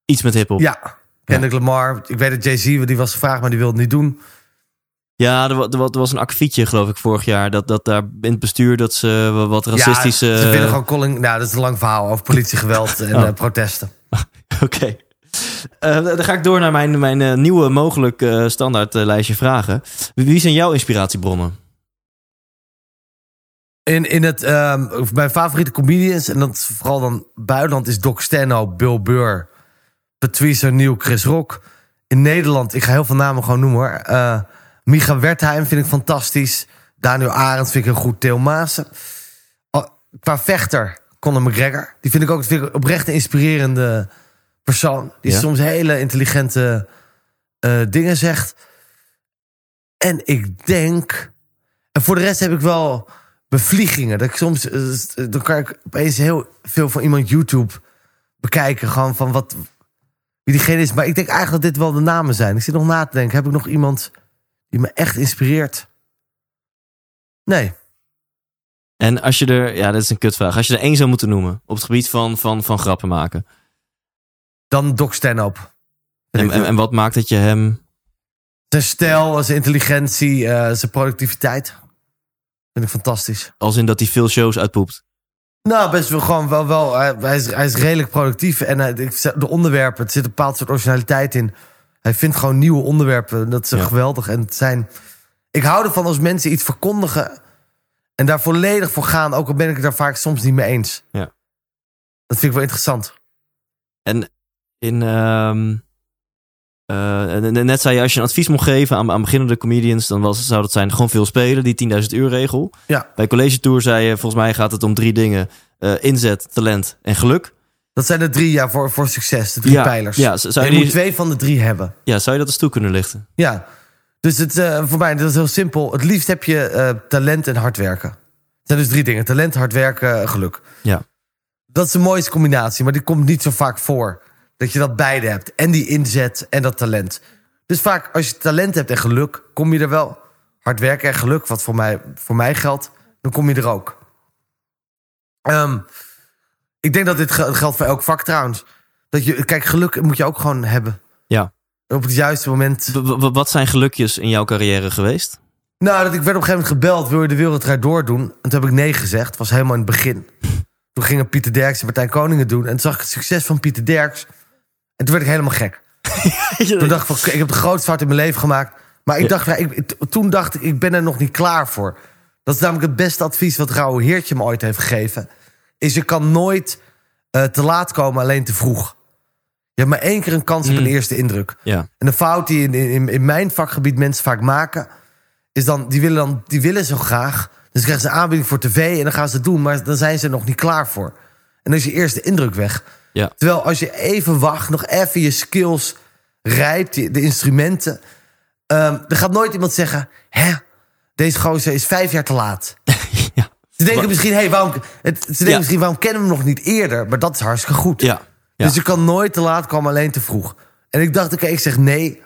Iets met hip-hop. Ja. Kendrick Lamar. Ik weet dat Jay-Z, die was gevraagd, maar die wilde het niet doen. Ja, er, wa- er wa- er was een akkefietje, geloof ik, vorig jaar. Dat, dat daar in het bestuur dat ze wat racistische... Ja, ze vinden gewoon Colin... Nou, dat is een lang verhaal over politiegeweld en Oh. eh, protesten. Oké. Eh, dan ga ik door naar mijn, mijn eh, nieuwe mogelijk eh, standaard eh, lijstje vragen. Wie zijn jouw inspiratiebronnen? In, in het, ehm, mijn favoriete comedians, en dat is vooral dan buitenland, is Doc Stanhope, Bill Burr, Patrice O'Neill, Chris Rock. In Nederland, ik ga heel veel namen gewoon noemen hoor. Eh, Micha Wertheim vind ik fantastisch. Daniel Arends vind ik heel goed. Theo Maassen. Oh, qua vechter, Conor McGregor. Die vind ik ook vind ik oprecht een inspirerende persoon. Die Ja. soms hele intelligente eh, dingen zegt. En ik denk... En voor de rest heb ik wel bevliegingen. Dat ik soms, eh, dan kan ik opeens heel veel van iemand YouTube bekijken. Gewoon van wat, wie diegene is. Maar ik denk eigenlijk dat dit wel de namen zijn. Ik zit nog na te denken. Heb ik nog iemand die me echt inspireert? Nee. En als je er... Ja, dat is een kutvraag. Als je er één zou moeten noemen op het gebied van, van, van grappen maken. Dan Doc Stanhope. En, en, en wat maakt dat je hem... Zijn stijl, zijn intelligentie, eh, zijn productiviteit. Vind ik fantastisch. Als in dat hij veel shows uitpoept. Nou, best wel gewoon wel. wel hij, is, hij is redelijk productief. En hij, ik- de onderwerpen, er zit een bepaald soort originaliteit in. Hij vindt gewoon nieuwe onderwerpen. Dat is Ja. geweldig. En het zijn. Ik hou ervan als mensen iets verkondigen. En daar volledig voor gaan. Ook al ben ik het daar vaak soms niet mee eens. Ja. Dat vind ik wel interessant. En in. n- net zei je, als je een advies mocht geven aan, aan beginnende comedians, dan was, zou dat zijn gewoon veel spelen, die 10.000 uur regel. Ja. Bij College Tour zei je, volgens mij gaat het om drie dingen: eh, inzet, talent en geluk. Dat zijn de drie ja, voor, voor succes, de drie ja, pijlers. Ja, zou je je, die, moet twee van de drie hebben. ja, zou je dat eens toe kunnen lichten? Ja, dus het, eh, voor mij dat is heel simpel. Het liefst heb je eh, talent en hard werken. Het zijn dus drie dingen. Talent, hard werken, geluk. Ja. Dat is de mooiste combinatie, maar die komt niet zo vaak voor. Dat je dat beide hebt. En die inzet en dat talent. Dus vaak als je talent hebt en geluk, kom je er wel. Hard werken en geluk, wat voor mij, voor mij geldt, dan kom je er ook. Ehm, ik denk dat dit ge- geldt voor elk vak trouwens. Dat je, kijk, geluk moet je ook gewoon hebben. Ja. Op het juiste moment. W- wat zijn gelukjes in jouw carrière geweest? Nou, dat ik werd op een gegeven moment gebeld. Wil je de wereldrijd doordoen? En toen heb ik nee gezegd. Het was helemaal in het begin. Toen gingen Pieter Derks en Martijn Koningen doen. En toen zag ik het succes van Pieter Derks. En toen werd ik helemaal gek. Toen dacht ik van, ik heb de grootste fout in mijn leven gemaakt. Maar ik dacht, ik, toen dacht ik, ik ben er nog niet klaar voor. Dat is namelijk het beste advies wat Rauwe Heertje me ooit heeft gegeven. Is je kan nooit eh, te laat komen, alleen te vroeg. Je hebt maar één keer een kans op Mm. een eerste indruk. Ja. En de fout die in, in, in mijn vakgebied mensen vaak maken... is dan, die willen, dan, die willen zo graag. Dus krijgen ze een aanbieding voor tv en dan gaan ze het doen... maar dan zijn ze er nog niet klaar voor. En dan is je eerste indruk weg. Ja. Terwijl als je even wacht, nog even je skills rijpt... de instrumenten... ehm, er gaat nooit iemand zeggen... hè, deze gozer is vijf jaar te laat. Ze denken misschien, hey, waarom, het, ze denken Ja. misschien, waarom kennen we hem nog niet eerder? Maar dat is hartstikke goed. Ja. Ja. Dus je kan nooit te laat komen, alleen te vroeg. En ik dacht, oké, ik zeg nee.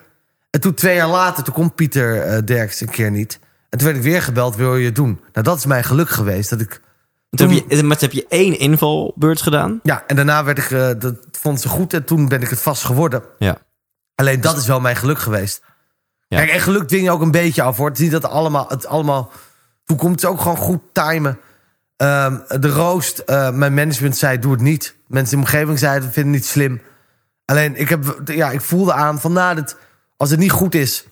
En toen twee jaar later, toen komt Pieter eh, Derks een keer niet. En toen werd ik weer gebeld, wil je het doen? Nou, dat is mijn geluk geweest. Dat ik, Toen heb je, maar toen heb je één invalbeurt gedaan. ja, en daarna werd ik, eh, dat vond ze goed. En toen ben ik het vast geworden. Ja. Alleen dat is wel mijn geluk geweest. Ja. Kijk, en geluk dwing je ook een beetje af, hoor. Het is niet dat het allemaal, het allemaal... Toen komt het ook gewoon goed timen. Ehm, de roost, eh, mijn management zei, doe het niet. Mensen in mijn omgeving zeiden, vinden het niet slim. Alleen, ik, heb, ja, ik voelde aan van, nou, dit, als het niet goed is...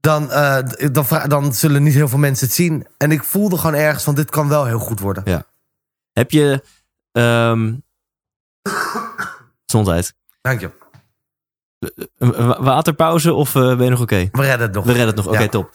Dan, eh, dan, dan zullen niet heel veel mensen het zien. En ik voelde gewoon ergens van, dit kan wel heel goed worden. Ja. Heb je. ehm gezondheid. Dank je. Een waterpauze of eh, ben je nog oké? We redden het nog. We redden het nog. Oké, Ja. top.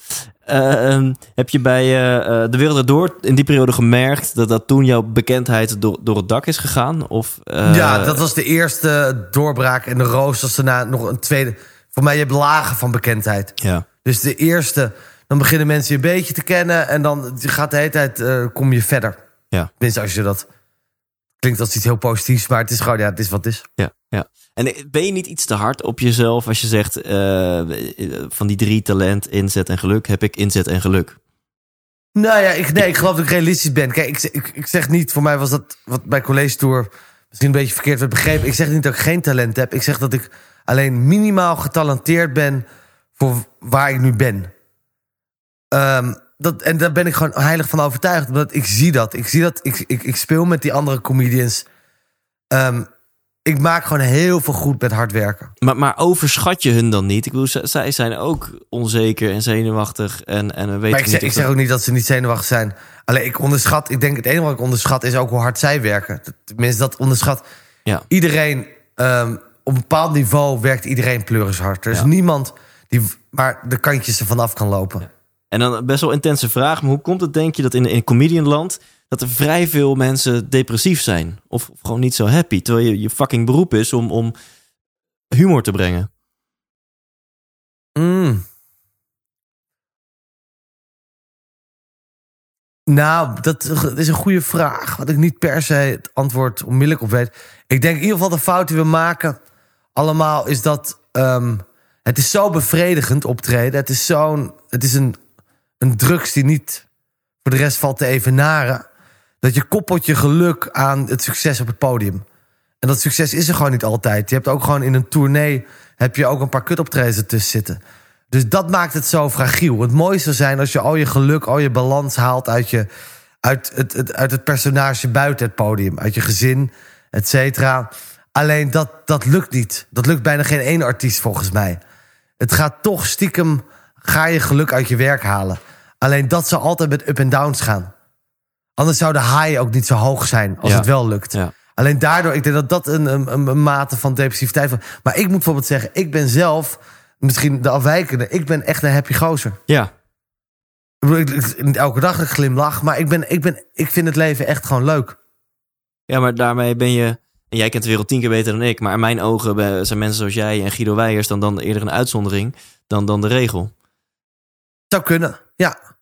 Eh, ehm, heb je bij eh, De Wereld Door in die periode gemerkt dat, dat toen jouw bekendheid door, door het dak is gegaan? Of, ja, dat was de eerste doorbraak. En de roos was daarna nog een tweede. Voor mij, je hebt lagen van bekendheid. Ja, Dus de eerste, dan beginnen mensen je een beetje te kennen. En dan gaat de hele tijd, kom je verder. Ja. Tenminste, als je dat... Klinkt als iets heel positiefs, maar het is gewoon, ja, het is wat het is. ja, ja. En ben je niet iets te hard op jezelf als je zegt eh, van die drie talent, inzet en geluk, heb ik inzet en geluk? Nou ja, ik, nee, ik geloof dat ik realistisch ben. Kijk, ik, ik, ik zeg niet, voor mij was dat wat bij College Tour misschien een beetje verkeerd werd begrepen. Ik zeg niet dat ik geen talent heb. Ik zeg dat ik alleen minimaal getalenteerd ben voor waar ik nu ben. Ehm, dat, en daar ben ik gewoon heilig van overtuigd. Omdat ik zie dat. Ik zie dat. Ik, ik, ik speel met die andere comedians. Ehm, ik maak gewoon heel veel goed met hard werken. Maar, maar overschat je hun dan niet? Ik bedoel, zij zijn ook onzeker en zenuwachtig en, en we weten Maar ik niet zeg, ik zeg ook niet dat ze niet zenuwachtig zijn. Alleen ik onderschat, ik denk het enige wat ik onderschat is ook hoe hard zij werken. Tenminste, dat onderschat. Ja. Iedereen, ehm, op een bepaald niveau werkt iedereen pleuris hard. Er is Ja. niemand die maar de kantjes ervan af kan lopen. En dan best wel intense vraag, maar hoe komt het denk je dat in, in comedianland dat er vrij veel mensen depressief zijn? Of, of gewoon niet zo happy, terwijl je, je fucking beroep is om, om humor te brengen? Mm. Nou, dat is een goede vraag. Wat ik niet per se het antwoord onmiddellijk op weet. Ik denk in ieder geval de fout die we maken allemaal is dat ehm, het is zo bevredigend optreden. Het is zo'n, het is een, een drugs die niet voor de rest valt te evenaren. Dat je koppelt je geluk aan het succes op het podium. En dat succes is er gewoon niet altijd. Je hebt ook gewoon in een tournee heb je ook een paar kutoptredens ertussen zitten. Dus dat maakt het zo fragiel. Het mooiste zou zijn als je al je geluk, al je balans haalt uit, je, uit, het, het, uit het personage buiten het podium. Uit je gezin, et cetera. Alleen dat, dat lukt niet. Dat lukt bijna geen ene artiest volgens mij. Het gaat toch stiekem, ga je geluk uit je werk halen. Alleen dat zal altijd met up en downs gaan. Anders zou de high ook niet zo hoog zijn als Ja. het wel lukt. Ja. Alleen daardoor, ik denk dat dat een, een, mate van depressiviteit. Maar ik moet bijvoorbeeld zeggen, ik ben zelf, misschien de afwijkende, ik ben echt een happy gozer. Ja. Ik bedoel, elke dag een glimlach, maar ik, ben, ik, ben, ik vind het leven echt gewoon leuk. Ja, maar daarmee ben je... En jij kent de wereld tien keer beter dan ik. Maar in mijn ogen zijn mensen zoals jij en Guido Weijers... dan, dan eerder een uitzondering dan, dan de regel. Zou kunnen, ja.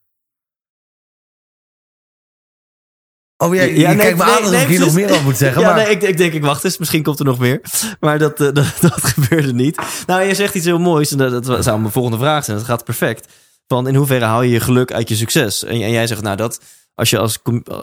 Oh, jij, Ja, je nee, kijkt me nee, aan alsof nee, ik hier nog meer over moet zeggen. ja, maar... nee, ik, ik denk, ik wacht eens. Misschien komt er nog meer. Maar dat, eh, dat, dat gebeurde niet. Nou, je zegt iets heel moois. En dat, dat zou mijn volgende vraag zijn. Dat gaat perfect. Van in hoeverre haal je je geluk uit je succes? En, en jij zegt, nou, dat als je als,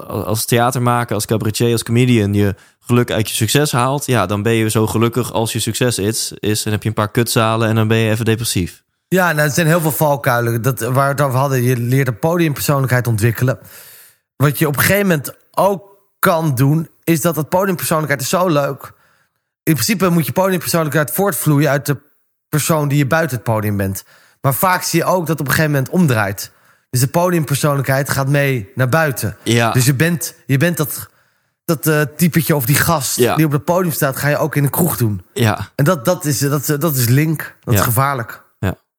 als theatermaker, als cabaretier, als comedian... je geluk uit je succes haalt... ja, dan ben je zo gelukkig als je succes is. is en heb je een paar kutzalen en dan ben je even depressief. Ja, nou, er zijn heel veel valkuilen. Dat, waar we het over hadden, je leert een podiumpersoonlijkheid ontwikkelen. Wat je op een gegeven moment ook kan doen, is dat dat podiumpersoonlijkheid is zo leuk. In principe moet je podiumpersoonlijkheid voortvloeien uit de persoon die je buiten het podium bent. Maar vaak zie je ook dat het op een gegeven moment omdraait. Dus de podiumpersoonlijkheid gaat mee naar buiten. Ja. Dus je bent, je bent dat, dat eh typetje of die gast Ja. die op het podium staat, ga je ook in een kroeg doen. Ja, En dat, dat, is, dat, dat is link. Dat Ja. is gevaarlijk.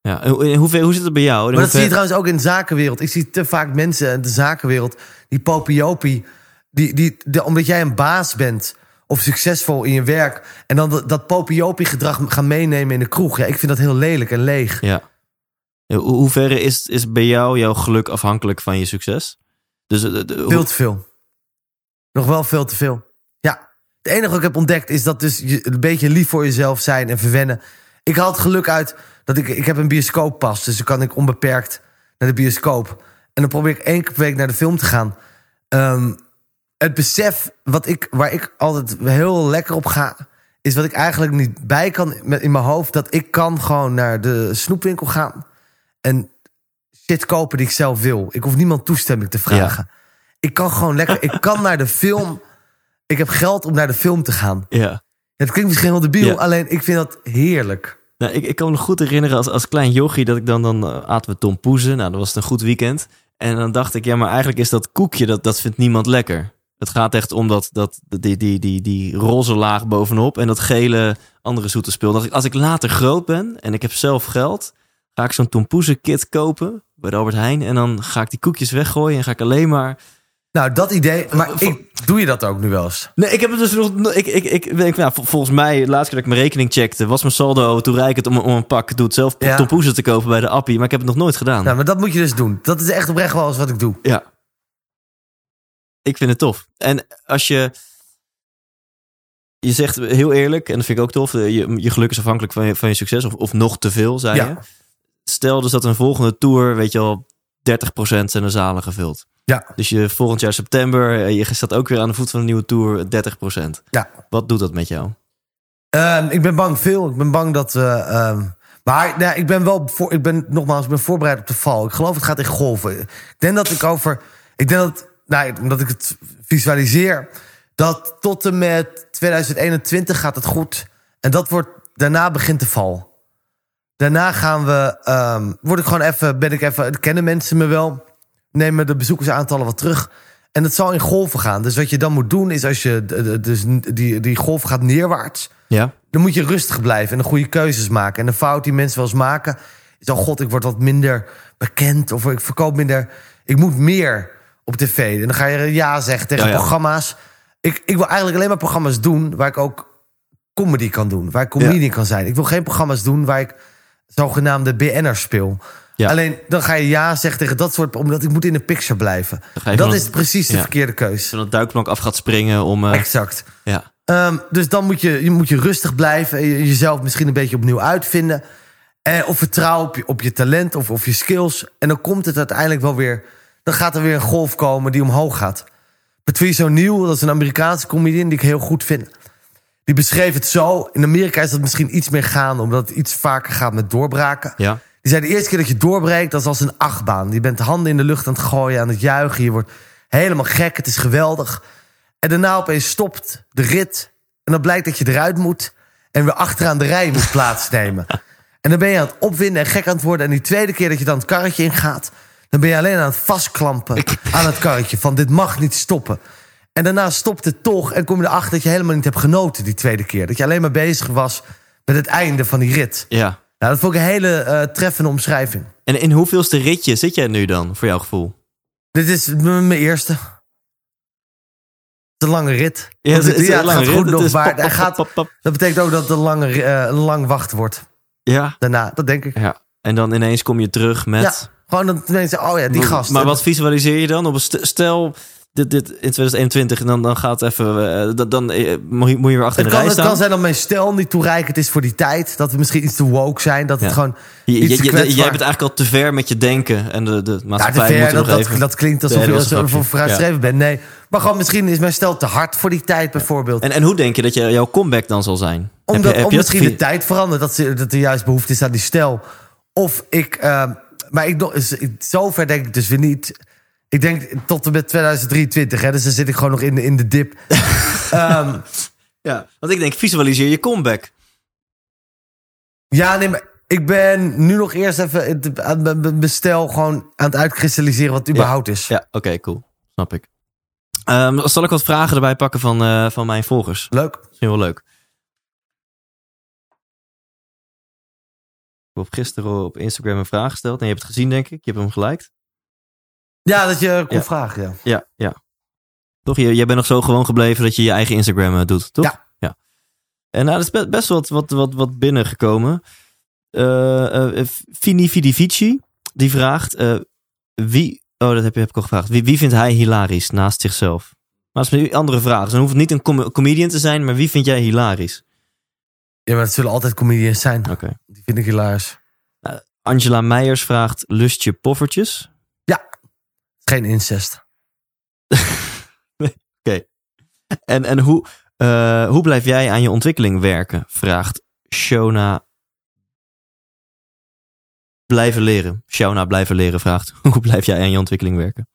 Ja. En hoe, zit het bij jou? Maar dat zie je trouwens ook in de zakenwereld. Ik zie te vaak mensen in de zakenwereld, die popiopie, die, die, de, omdat jij een baas bent of succesvol in je werk, en dan dat, dat popiopie gedrag gaan meenemen in de kroeg. Ja, ik vind dat heel lelijk en leeg. Ja. Hoe, hoeverre is, is bij jou jouw geluk afhankelijk van je succes? Dus, eh, de- de- hoe- Veel te veel. Nog wel veel te veel. Ja. Het enige wat ik heb ontdekt is dat dus je een beetje lief voor jezelf zijn en verwennen. Ik haal het geluk uit dat ik, ik heb een bioscooppas, dus dan kan ik onbeperkt naar de bioscoop. En dan probeer ik één keer per week naar de film te gaan. Ehm, het besef wat ik, waar ik altijd heel lekker op ga, is wat ik eigenlijk niet bij kan in mijn hoofd. Dat ik kan gewoon naar de snoepwinkel gaan en shit kopen die ik zelf wil. Ik hoef niemand toestemming te vragen. Ik kan gewoon lekker, ik kan naar de film. Ik heb geld om naar de film te gaan. ja. Het klinkt misschien heel debiel, Ja. alleen ik vind dat heerlijk. Nou, ik, kan me goed herinneren als, als klein jochie dat ik dan, dan eh, aten we Tom Poezen. Nou, dat was een goed weekend. En dan dacht ik, ja, maar eigenlijk is dat koekje, dat, dat vindt niemand lekker. Het gaat echt om dat, dat, die, die, die, die roze laag bovenop en dat gele andere zoete spul. Dacht ik, als ik later groot ben en ik heb zelf geld, ga ik zo'n Tom Poezen kit kopen bij de Albert Heijn. En dan ga ik die koekjes weggooien en ga ik alleen maar Nou, dat idee. Maar ik, doe je dat ook nu wel eens? Nee, ik heb het dus nog. Ik, ik, ik, ik, nou, vol- volgens mij, de laatste keer dat ik mijn rekening checkte, was mijn saldo toereikend om, om een pak doe het zelf Ja. tompoezen te kopen bij de appie. Maar ik heb het nog nooit gedaan. Nou, maar dat moet je dus doen. Dat is echt oprecht wel eens wat ik doe. Ja. Ik vind het tof. En als je. Je zegt heel eerlijk, en dat vind ik ook tof. eh, Je, je geluk is afhankelijk van je, van je succes, of, of nog te veel, zei Ja. je. Stel dus dat een volgende tour, weet je al, 30% zijn de zalen gevuld. Ja. Dus je volgend jaar september, eh, je staat ook weer aan de voet van een nieuwe tour, 30%. Ja. Wat doet dat met jou? Ehm, ik ben bang veel. Ik ben bang dat ehm, maar nou, ik ben wel. Voor, ik ben nogmaals, ik ben voorbereid op de val. Ik geloof het gaat in golven. Ik denk dat ik over. Ik denk dat. Nou, omdat ik het visualiseer. Dat tot en met 2021 gaat het goed. En dat wordt. Daarna begint de val. Daarna gaan we. ehm, word ik gewoon even. Ben ik even. Kennen mensen me wel? Nemen de bezoekersaantallen wat terug. En het zal in golven gaan. Dus wat je dan moet doen is als je. Dus die, die golf gaat neerwaarts Ja? dan moet je rustig blijven en de goede keuzes maken. En de fout die mensen wel eens maken... is, oh god, ik word wat minder bekend... of ik verkoop minder... ik moet meer op tv. En dan ga je ja zeggen tegen Ja, ja. programma's. Ik, ik wil eigenlijk alleen maar programma's doen... waar ik ook comedy kan doen. Waar ik comedian kan zijn. Ik wil geen programma's doen waar ik zogenaamde BN'ers speel. Ja. Alleen dan ga je ja zeggen tegen dat soort... omdat ik moet in de picture blijven. Dat is precies de Ja. verkeerde keus. Zo'n duikplank af gaat springen om... eh, Exact. ja. Ehm, dus dan moet je, je, moet je rustig blijven. en je- jezelf misschien een beetje opnieuw uitvinden. Eh, of vertrouwen op je, op je talent of, of je skills. En dan komt het uiteindelijk wel weer... Dan gaat er weer een golf komen die omhoog gaat. Patrice O'Neill, dat is een Amerikaanse comedian die ik heel goed vind. Die beschreef het zo. In Amerika is dat misschien iets meer gaande... omdat het iets vaker gaat met doorbraken. ja. Die zei de eerste keer dat je doorbreekt, dat is als een achtbaan. Je bent de handen in de lucht aan het gooien, aan het juichen. Je wordt helemaal gek, het is geweldig. En daarna opeens stopt de rit. En dan blijkt dat je eruit moet. En weer achteraan de rij moet plaatsnemen. En dan ben je aan het opwinden en gek aan het worden. En die tweede keer dat je dan het karretje ingaat... dan ben je alleen aan het vastklampen aan het karretje. Van dit mag niet stoppen. En daarna stopt het toch en kom je erachter dat je helemaal niet hebt genoten die tweede keer. Dat je alleen maar bezig was met het einde van die rit. Ja. Nou, dat vond ik een hele eh, treffende omschrijving. En in hoeveelste ritje zit jij nu dan, voor jouw gevoel? Dit is mijn eerste. Het is een lange rit. Ja, het is het gaat rit. goed Het nog, maar gaat, dat betekent ook dat het een, lange, eh, een lang wachten wordt. Ja. Daarna, dat denk ik. ja. En dan ineens kom je terug met... Ja, gewoon dat mensen, oh ja, die Maar- gast. Maar wat visualiseer je dan? Op een st- stel, dit, dit in 2021, en dan, dan gaat het even... eh, dan dan eh, moet, je, moet je weer achter Het de kan, rij het staan. kan zijn dat mijn stijl niet toereikend is voor die tijd. Dat we misschien iets te woke zijn. Dat het Ja. gewoon Je, jij bent eigenlijk al te ver met je denken. En de, de Ja, te maatschappij ver, er dat, dat, even... dat klinkt alsof je zo voor grapje. vooruitstrevend bent. Nee, maar gewoon misschien is mijn stijl te hard voor die tijd bijvoorbeeld. En, en hoe denk je dat je, jouw comeback dan zal zijn? Heb Omdat je, heb om je misschien de tijd verandert. Dat, ze, dat er juist behoefte is aan die stijl. Of ik... eh, maar ik, nog- zover denk ik dus weer niet. Ik denk tot en met 2023. Hè, dus dan zit ik gewoon nog in de, in de dip. Ehm, Ja, want ik denk, visualiseer je comeback. ja, nee, maar ik ben nu nog eerst even aan mijn- stijl gewoon aan het uitkristalliseren wat het überhaupt is. Ja, oké, cool. Snap ik. Ehm, zal ik wat vragen erbij pakken van, eh, van mijn volgers? Leuk. Misschien wel leuk. Ik heb gisteren op Instagram een vraag gesteld. En je hebt het gezien, denk ik. Je hebt hem geliked. Ja, dat je kon Ja. vragen, ja. Ja, ja. Toch, jij, bent nog zo gewoon gebleven dat je je eigen Instagram eh, doet, toch? Ja. ja. En nou, er is be- best wat, wat, wat, wat binnengekomen. Eh eh Fini Fidivici, die vraagt... wie... Oh, dat heb, je, heb ik al gevraagd. Wie, wie vindt hij hilarisch naast zichzelf? Maar dat is een andere vraag. Dus dan hoeft het niet een com- comedian te zijn, maar wie vind jij hilarisch? Ja, maar het zullen altijd comedians zijn. Oké. Die vind ik hilarisch. Angela Meijers vraagt lustje poffertjes. Geen incest. En, en hoe, eh, hoe blijf jij aan je ontwikkeling werken? Vraagt Shona. Blijven leren. Shona blijven leren vraagt. Hoe blijf jij aan je ontwikkeling werken?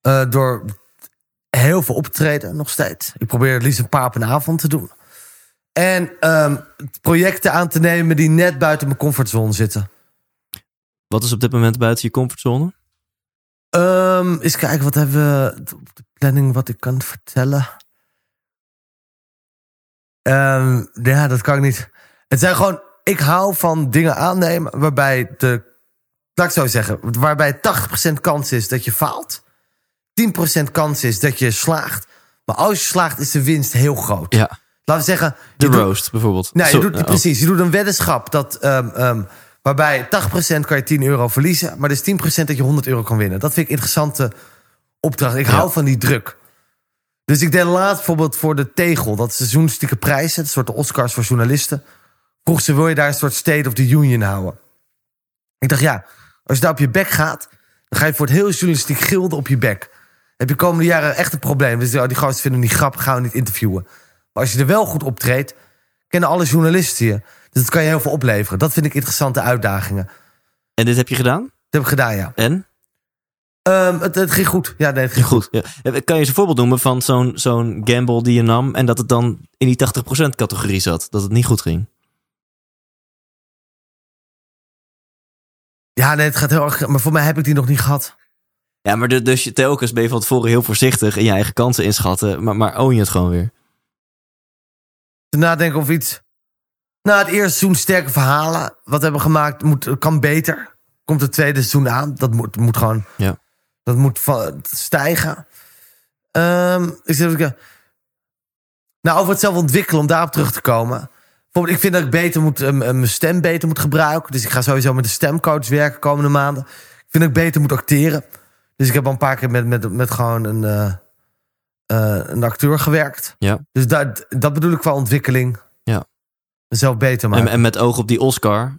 Eh, door heel veel optreden nog steeds. Ik probeer het liefst een paar op een avond te doen. En ehm, projecten aan te nemen die net buiten mijn comfortzone zitten. Wat is op dit moment buiten je comfortzone? Ehm eens kijken, wat hebben we op de planning wat ik kan vertellen? Ehm, ja, dat kan ik niet. Het zijn gewoon, ik hou van dingen aannemen waarbij de, laat ik zo zeggen, waarbij 80% kans is dat je faalt. 10% kans is dat je slaagt. Maar als je slaagt is de winst heel groot. Ja. Laten we zeggen, De doet- roast bijvoorbeeld. Nee, je doet, oh. precies. Je doet een weddenschap dat, ehm, waarbij 80% kan je 10 euro verliezen. Maar dus 10% dat je 100 euro kan winnen. Dat vind ik een interessante opdracht. Ik Ja. hou van die druk. Dus ik deed laatst bijvoorbeeld voor de Tegel. Dat seizoenstieke prijs. Het soort Oscars voor journalisten. Vroeg ze, wil je daar een soort State of the Union houden? Ik dacht, ja, als je daar op je bek gaat... dan ga je voor het hele journalistiek gilde op je bek. Heb je komende jaren echt een probleem. Dus oh, die gasten vinden hem niet grappig, gaan we niet interviewen. Maar als je er wel goed optreedt, kennen alle journalisten je. Dus dat kan je heel veel opleveren. Dat vind ik interessante uitdagingen. Dat En dit heb je gedaan? heb ik gedaan, ja. En? Ehm, het, het ging goed. Ja, nee, het ging goed. Ja. Kan je eens een voorbeeld noemen van zo'n zo'n gamble die je nam... en dat het dan in die 80% categorie zat? Dat het niet goed ging? Ja, nee, het gaat heel erg... Maar voor mij heb ik die nog niet gehad. Ja, maar de, dus telkens ben je van tevoren heel voorzichtig... in je eigen kansen inschatten, maar, maar own je het gewoon weer. Te nadenken of iets... Na het eerste seizoen sterke verhalen. Wat we hebben gemaakt, moet, kan beter. Komt het tweede seizoen aan. Dat moet, moet gewoon... Ja. Dat moet stijgen. Ehm ik zeg. Nou, over het zelf ontwikkelen, om daarop terug te komen. Bijvoorbeeld, ik vind dat ik beter moet, eh, mijn stem beter moet gebruiken. Dus ik ga sowieso met een stemcoach werken komende maanden. Ik vind dat ik beter moet acteren. Dus ik heb al een paar keer met, met, met gewoon een, eh, eh, een acteur gewerkt. Ja. Dus dat, dat bedoel ik qua ontwikkeling. Ja. Mezelf beter maken. En, en met oog op die Oscar.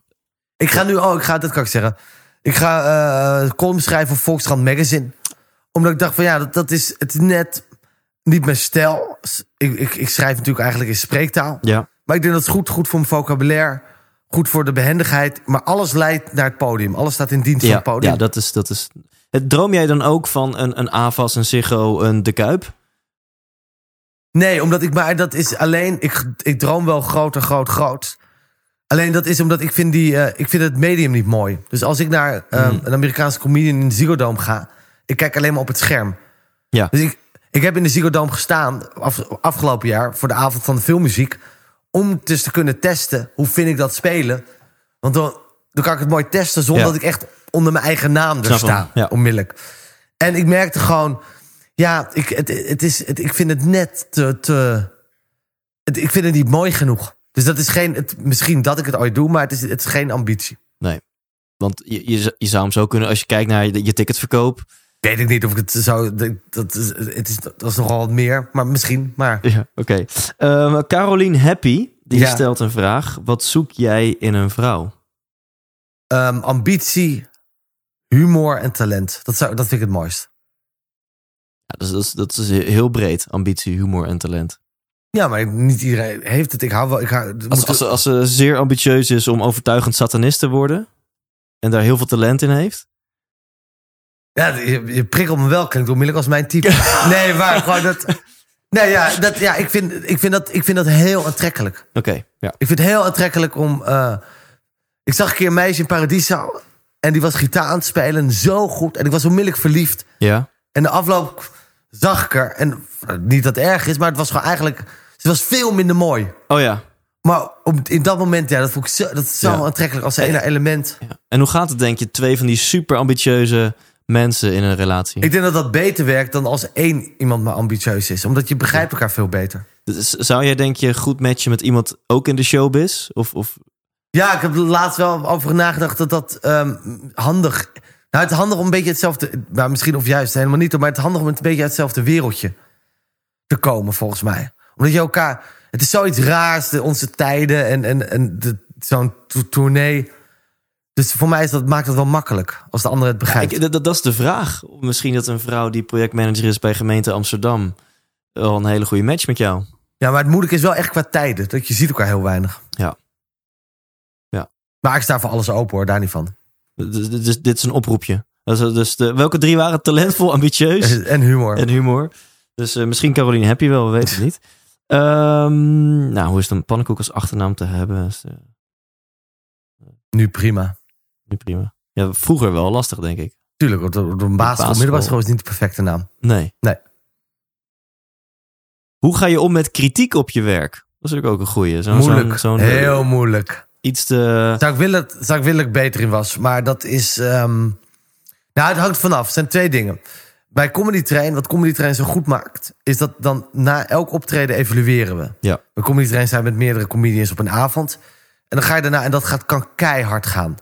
Ik ga nu, oh, ik ga, dat kan ik zeggen. Ik ga eh column schrijven voor Volkskrant Magazine. Omdat ik dacht van ja, dat, dat is het is net niet mijn stijl. Ik, ik, ik schrijf natuurlijk eigenlijk in spreektaal. Ja. Maar ik denk dat het goed, goed voor mijn vocabulaire. Goed voor de behendigheid. Maar alles leidt naar het podium. Alles staat in dienst van Ja, het podium. ja dat is, dat is... Droom jij dan ook van een, een AVAS, een Ziggo, een De Kuip? Nee, omdat ik maar dat is alleen. Ik, ik droom wel groter, groot, groot. Alleen dat is omdat ik vind, die, eh, ik vind het medium niet mooi. Dus als ik naar eh, Hmm. een Amerikaanse comedian in de Ziggo Dome ga, ik kijk alleen maar op het scherm. Ja. Dus ik, Ik heb in de Ziggo Dome gestaan af, afgelopen jaar voor de avond van de filmmuziek. Om dus te kunnen testen hoe vind ik dat spelen. Want dan, dan kan ik het mooi testen zonder Ja. dat ik echt onder mijn eigen naam er Snap sta. ja. Onmiddellijk. En ik merkte gewoon, ja, ik, het, het is, het, ik vind het net te. te het, ik vind het niet mooi genoeg. Dus dat is geen. Het, misschien dat ik het ooit doe, maar het is, het is geen ambitie. Nee. Want je, je, je zou hem zo kunnen, als je kijkt naar je, je ticketverkoop. Weet ik niet of ik het zou. Dat, is, het is, dat is nogal wat meer, maar misschien. Maar Ja, oké. Ehm, Caroline Happy, die Ja. stelt een vraag. Wat zoek jij in een vrouw? ehm, ambitie, humor en talent. Dat, zou, dat vind ik het mooist. Ja, dat, is, dat, is, dat is heel breed. Ambitie, humor en talent. Ja, maar niet iedereen heeft het. Ik hou wel. Ik hou, het Als, moet- als, ze- als ze zeer ambitieus is om overtuigend satanist te worden. En daar heel veel talent in heeft. ja, je, je prikkelt me wel. Klinkt onmiddellijk als mijn type. nee, waar gewoon dat. Nee, ja, dat, ja ik, vind, ik, vind dat, ik vind dat heel aantrekkelijk. Oké, ja. Ik vind het heel aantrekkelijk om. eh, ik zag een keer een meisje in Paradiso. En die was gitaar aan het spelen. Zo goed. En ik was onmiddellijk verliefd. Ja? En de afloop zag ik er. En eh, niet dat het erg is, maar het was gewoon eigenlijk. Ze was veel minder mooi. Oh ja. Maar op, in dat moment, ja, dat vond ik zo, dat is zo Ja. aantrekkelijk als ene element. ja. En hoe gaat het, denk je, twee van die super ambitieuze mensen in een relatie? Ik denk dat dat beter werkt dan als één iemand maar ambitieus is. Omdat je begrijpt elkaar veel beter. Dus zou jij, denk je, goed matchen met iemand ook in de showbiz? Of, of Ja, ik heb laatst wel over nagedacht dat dat ehm, handig... Nou, het is handig om een beetje hetzelfde... Nou, misschien of juist helemaal niet, maar het is handig om een beetje uit hetzelfde wereldje te komen, volgens mij. Omdat je elkaar... Het is zoiets raars, de, onze tijden en, en, en zo'n to- tournee. Dus voor mij is dat, maakt het wel makkelijk, als de ander het begrijpt. Ik, dat, dat is de vraag. Misschien dat een vrouw die projectmanager is bij gemeente Amsterdam... wel een hele goede match met jou. Ja, maar het moeilijke is wel echt qua tijden. Dat je ziet elkaar heel weinig. Ja. Ja. Maar ik sta voor alles open hoor, daar niet van. Dus, dus dit is een oproepje. Dus, dus de, welke drie waren talentvol, ambitieus En humor. en humor? Dus eh, misschien Caroline heb je wel, we weten het niet. Ehm, nou, hoe is het om pannenkoek als achternaam te hebben? Eh, Nu prima. nu prima. Ja, vroeger wel lastig, denk ik. Tuurlijk, op de, op de basisschool, middelbare school is niet de perfecte naam. Nee. Nee. Hoe ga je om met kritiek op je werk? Dat is natuurlijk ook een goeie. Moeilijk. heel moeilijk. Iets te... Zou ik, willen, zou ik willen dat ik beter in was. Maar dat is... ehm, nou, het hangt vanaf. Het zijn twee dingen. Bij Comedy Train, wat Comedy Train zo goed maakt... is dat dan na elk optreden evalueren we. Ja. Bij Comedy Train zijn we met meerdere comedians op een avond. En dan ga je daarna... En dat gaat, kan keihard gaan.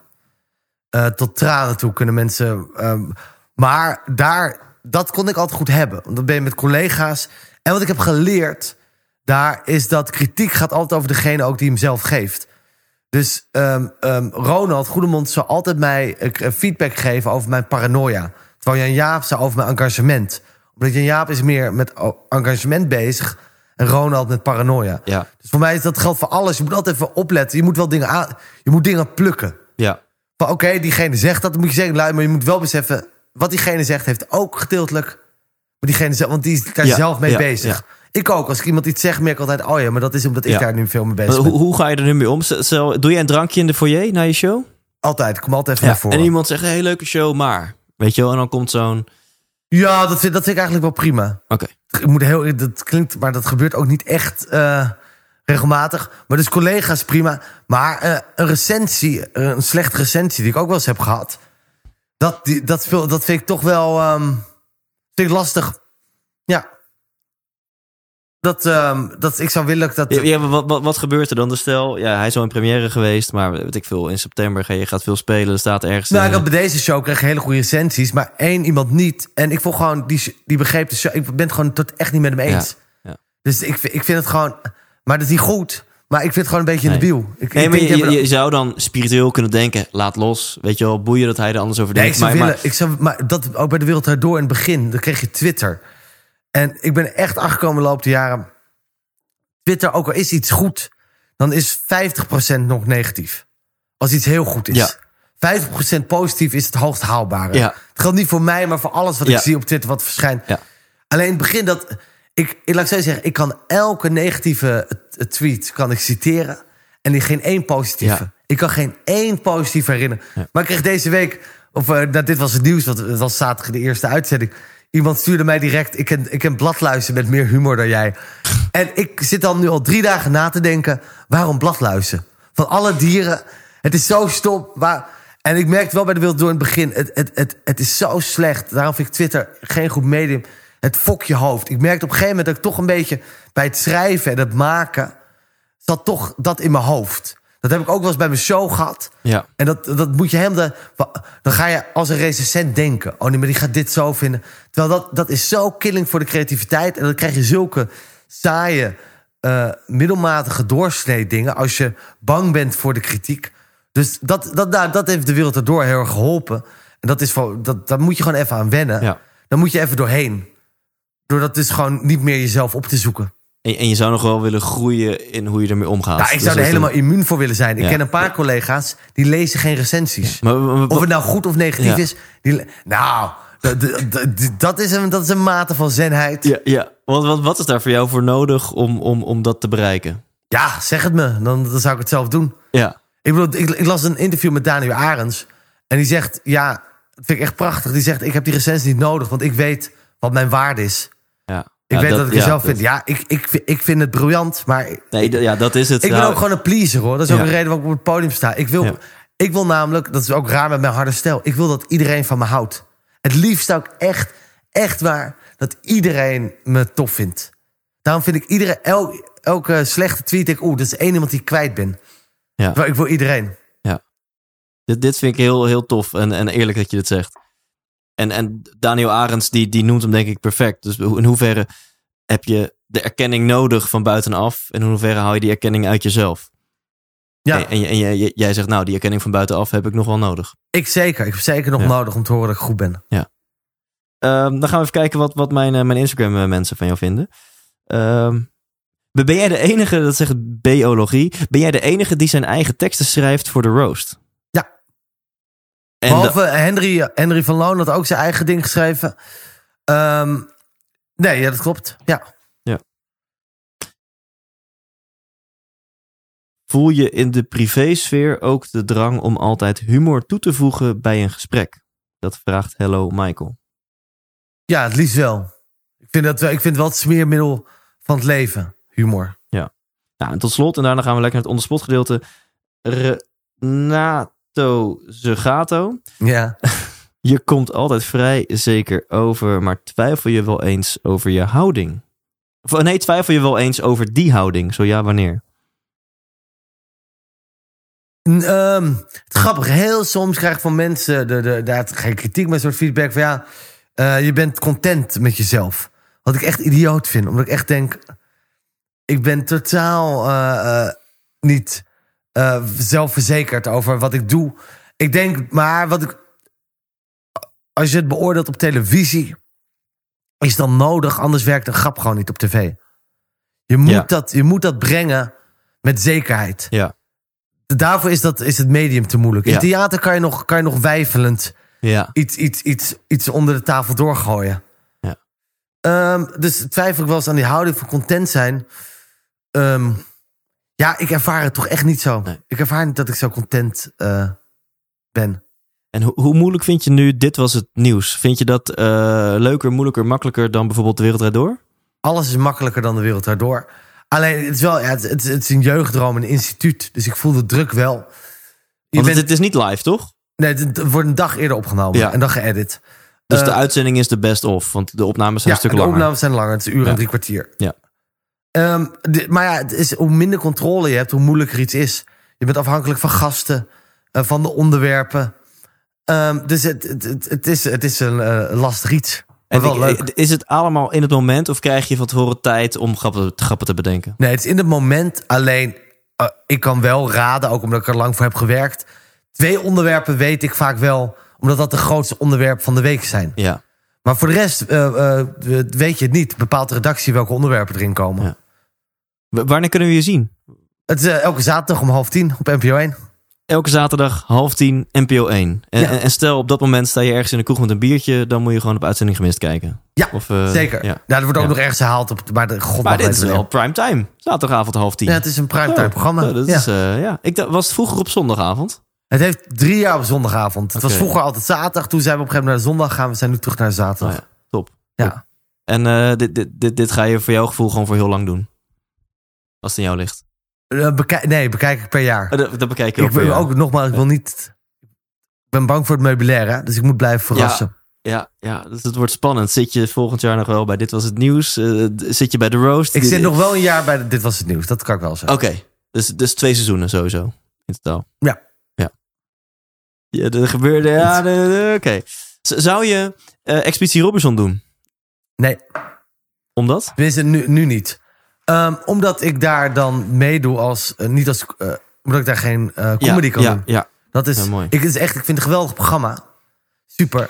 Eh, tot tranen toe kunnen mensen... ehm, maar daar, dat kon ik altijd goed hebben. Want dan ben je met collega's. En wat ik heb geleerd... daar is dat kritiek gaat altijd over degene ook die hem zelf geeft. Dus ehm, ehm, Ronald Goedemond zou altijd mij eh, feedback geven over mijn paranoia. Terwijl Jan Jaap zou over mijn engagement. Omdat Jan Jaap is meer met oh, engagement bezig en Ronald met paranoia. Ja. Dus voor mij is dat geldt voor alles. Je moet altijd even opletten. Je moet wel dingen aan. Je moet dingen plukken. Ja. Van oké, diegene zegt dat, dan moet je zeggen, lui, maar je moet wel beseffen, wat diegene zegt, heeft ook gedeeltelijk. Maar diegene zelf, want die is daar Ja, zelf mee ja, bezig. Ja. Ik ook, als ik iemand iets zeg, merk ik altijd, oh ja, maar dat is omdat ik Ja. daar nu veel mee bezig ben. hoe ga je er nu mee om? Stel, doe jij een drankje in de foyer na je show? Altijd, ik kom altijd even naar voren. En iemand zegt, hey, leuke show, maar... Weet je wel, en dan komt zo'n... Ja, dat vind, dat vind ik eigenlijk wel prima. Oké. Moet heel, dat klinkt, maar dat gebeurt ook niet echt eh, regelmatig. Maar dus collega's prima. Maar eh, een recensie, eh, een slechte recensie die ik ook wel eens heb gehad. Dat, die, dat, dat vind ik toch wel ehm, vind ik lastig. Ja. Dat, ehm, dat ik zou willen dat... Ja, ja, maar wat, wat, wat gebeurt er dan? Dus stel, ja, hij is al in première geweest, maar weet ik veel, in september ga je gaat veel spelen, er staat ergens... Nou, ik had bij deze show kreeg hele goede recensies, maar één iemand niet. En ik vond gewoon, die, die begreep de show. Ik ben het gewoon tot echt niet met hem eens. Ja, ja. Dus ik, vind- ik vind het gewoon, maar dat is niet goed. Maar ik vind het gewoon een beetje in de biel. Ik, Nee, ik maar je, maar- je, je zou dan spiritueel kunnen denken, laat los. Weet je wel, boeien dat hij er anders over Nee, ik denkt. zou maar, willen, ik zou, maar dat ook bij de Wereld Door in het begin, dan kreeg je Twitter. En ik ben echt achtergekomen de loop der jaren. Twitter, ook al is iets goed, dan is 50% nog negatief. Als iets heel goed is. Ja. 50% positief is het hoogst haalbare. Ja. Het geldt niet voor mij, maar voor alles wat Ja. ik zie op Twitter wat verschijnt. Alleen in het begin dat... Ik, ik, laat ik zo zeggen, ik kan elke negatieve eh, tweet kan ik citeren. En die geen één positieve. Ik kan geen één positief herinneren. Maar ik kreeg deze week... Of, nou, dit was het nieuws, want het was zaterdag de eerste uitzending. Iemand stuurde mij direct, ik ken, ik ken bladluizen met meer humor dan jij. En ik zit dan nu al drie dagen na te denken, waarom bladluizen? Van alle dieren, het is zo stom. Waar... En ik merkte wel bij de Wereld Door in het begin, het, het, het, het is zo slecht. Daarom vind ik Twitter geen goed medium. Het fok je hoofd. Ik merkte op een gegeven moment dat ik toch een beetje bij het schrijven en het maken... zat toch dat in mijn hoofd. Dat heb ik ook wel eens bij mijn show gehad. Ja. En dat, dat moet je helemaal... Dan ga je als een recensent denken... oh nee, maar die gaat dit zo vinden. Terwijl dat, dat is zo killing voor de creativiteit. En dan krijg je zulke saaie, eh, middelmatige doorsnee dingen... als je bang bent voor de kritiek. Dus dat, dat, nou, dat heeft de wereld erdoor heel erg geholpen. En dat is voor, dat, daar moet je gewoon even aan wennen. Ja. Dan moet je even doorheen. Door dat dus gewoon niet meer jezelf op te zoeken. En, en je zou nog wel willen groeien in hoe je ermee omgaat. Nou, ik Dus zou er helemaal een- immuun voor willen zijn. Ik Ja. ken een paar collega's die lezen geen recensies. Maar, maar- maar- Of het nou goed of negatief Ja. is. Die, nou, dat is, een, dat is een mate van zenheid. Ja. ja, ja. Want wat, wat is daar voor jou voor nodig om, om, om dat te bereiken? zeg het me. Dan, dan zou ik het zelf doen. Ja, Ik, bedoel, ik, ik las een interview met Daniel Arends. En die zegt, ja, dat vind ik echt prachtig. Die zegt, ik heb die recensie niet nodig, want ik weet wat mijn waarde is. Ja. Ik Ja, weet dat, ik er ja, zelf dat- vind. Ja, ik, ik, vind- ik vind het briljant, maar Nee, ja, dat is het. ik ben Nou, ook gewoon een pleaser hoor. Dat is ook Ja. een reden waarom ik op het podium sta. Ik wil, Ja. ik wil namelijk, dat is ook raar met mijn harde stijl. Ik wil dat iedereen van me houdt. Het liefst zou ik echt, echt waar, dat iedereen me tof vindt. Daarom vind ik iedereen, el, elke slechte tweet, ik, oeh, dat is één iemand die ik kwijt ben. Ja. Maar Ik wil iedereen. Dit, dit vind ik heel, heel tof en, en eerlijk dat je dit zegt. En, en Daniel Arends, die, die noemt hem denk ik perfect. Dus in hoeverre heb je de erkenning nodig van buitenaf? En in hoeverre haal je die erkenning uit jezelf? Ja, En, en, je- jij zegt, nou, die erkenning van buitenaf heb ik nog wel nodig. ik zeker. Ik heb zeker nog Ja. nodig om te horen dat ik goed ben. Ehm, dan gaan we even kijken wat, wat mijn, eh, mijn Instagram eh, mensen van jou vinden. Ehm, ben jij de enige, dat zegt biologie, ben jij de enige die zijn eigen teksten schrijft voor de roast? Ja. En Behalve Henry, Henry van Loon had ook zijn eigen ding geschreven. Ehm, nee, ja, dat klopt. Ja. voel je in de privésfeer ook de drang om altijd humor toe te voegen bij een gesprek? Dat vraagt Hello Michael. ja, het liefst wel. Ik vind, dat ik vind het wel het smeermiddel van het leven. Humor. Nou, en tot slot, en daarna gaan we lekker naar het onderspot gedeelte. Renato Zegato. Ja. Je komt altijd vrij zeker over, maar twijfel je wel eens over je houding? Of, oh, nee, twijfel je wel eens over die houding? Zo ja, wanneer? Ehm, het grappige, heel soms krijg ik van mensen, de, de, daar geen kritiek, maar een soort feedback van ja, eh, je bent content met jezelf. Wat ik echt idioot vind, omdat ik echt denk, ik ben totaal eh, eh, niet eh, zelfverzekerd over wat ik doe. Ik denk, maar wat ik, als je het beoordeelt op televisie, is dan nodig, anders werkt een grap gewoon niet op tv. Je moet, Ja. dat, je moet dat brengen met zekerheid Ja. daarvoor is, dat, is het medium te moeilijk. In Ja. theater kan je nog, kan je nog wijfelend Ja. iets, iets, iets, iets onder de tafel doorgooien. Ja. Ehm, dus twijfel ik wel eens aan die houding van content zijn. Ehm, ja, ik ervaar het toch echt niet zo. Nee. Ik ervaar niet dat ik zo content eh, ben. En ho- hoe moeilijk vind je nu, dit was het nieuws? Vind je dat eh, leuker, moeilijker, makkelijker dan bijvoorbeeld De Wereld Door? Alles is makkelijker dan de wereld daardoor. Alleen, het is wel, ja, het, het, het is een jeugddroom, een instituut. Dus ik voel de druk wel. Je Want bent, het, is niet live, toch? nee, het, wordt een dag eerder opgenomen Ja. en dan geëdit. Dus Eh, de uitzending is de best of, want de opnames zijn ja, een stuk de langer. opnames zijn langer. Het is een uur Ja. en drie kwartier. Ja. Ehm, de- maar ja, het is, hoe minder controle je hebt, hoe moeilijker iets is. Je bent afhankelijk van gasten, eh, van de onderwerpen. Ehm, dus het, het, het, is, het is een eh, lastig iets. Maar En wel ik- leuk. Is het allemaal in het moment of krijg je van tevoren tijd om grappen, grappen te bedenken? Nee, het is in het moment. Alleen, eh, ik kan wel raden, ook omdat ik er lang voor heb gewerkt. Twee onderwerpen weet ik vaak wel, omdat dat de grootste onderwerpen van de week zijn. Ja. Maar voor de rest eh, eh, weet je het niet. Bepaalt de redactie welke onderwerpen erin komen. Ja. Wanneer kunnen we je zien? Het is eh, elke zaterdag om half tien op NPO 1. Elke zaterdag half tien, NPO 1. En, Ja. en- stel op dat moment sta je ergens in de kroeg met een biertje, dan moet je gewoon op uitzending gemist kijken. Ja, Of, eh, Zeker. Ja. Ja. er wordt ook Ja. nog ergens herhaald op. Maar de god Maar dit is wel prime time. Zaterdagavond half tien. Ja, het is een primetime Oh, programma. oh, dat ja. is, eh, ja. Ik dacht, was het vroeger op zondagavond? Het heeft drie jaar op zondagavond. Het was vroeger altijd zaterdag. Toen zijn we op een gegeven moment naar zondag gaan. We zijn nu terug naar zaterdag. Oh top. Ja. En eh, dit, dit, dit, dit ga je voor jouw gevoel gewoon voor heel lang doen. Als het in jou ligt. Eh, bekijk- nee, bekijk ik per jaar. Oh, dat, dat bekijk je ook ik per wil jaar. ook nogmaals, ik wil niet. Ik ben bang voor het meubilair, hè? dus ik moet blijven verrassen. Ja, ja, dus het wordt spannend. Zit je volgend jaar nog wel bij Dit Was Het Nieuws? Eh, zit je bij de Roast? Ik zit nog wel een jaar bij Dit Was Het Nieuws, dat kan ik wel zeggen. Oké, dus, dus twee seizoenen sowieso in totaal. Ja. Ja, ja er gebeurde... Ja, oké. Zou je eh, Expeditie Robinson doen? Nee, Omdat? tenminste nu, nu niet. Ehm, omdat ik daar dan meedoe als, eh, niet als, eh, omdat ik daar geen eh, comedy ja, kan ja, doen. Ja, Dat is, mooi. Ik, is echt, ik vind het een geweldig programma. Super.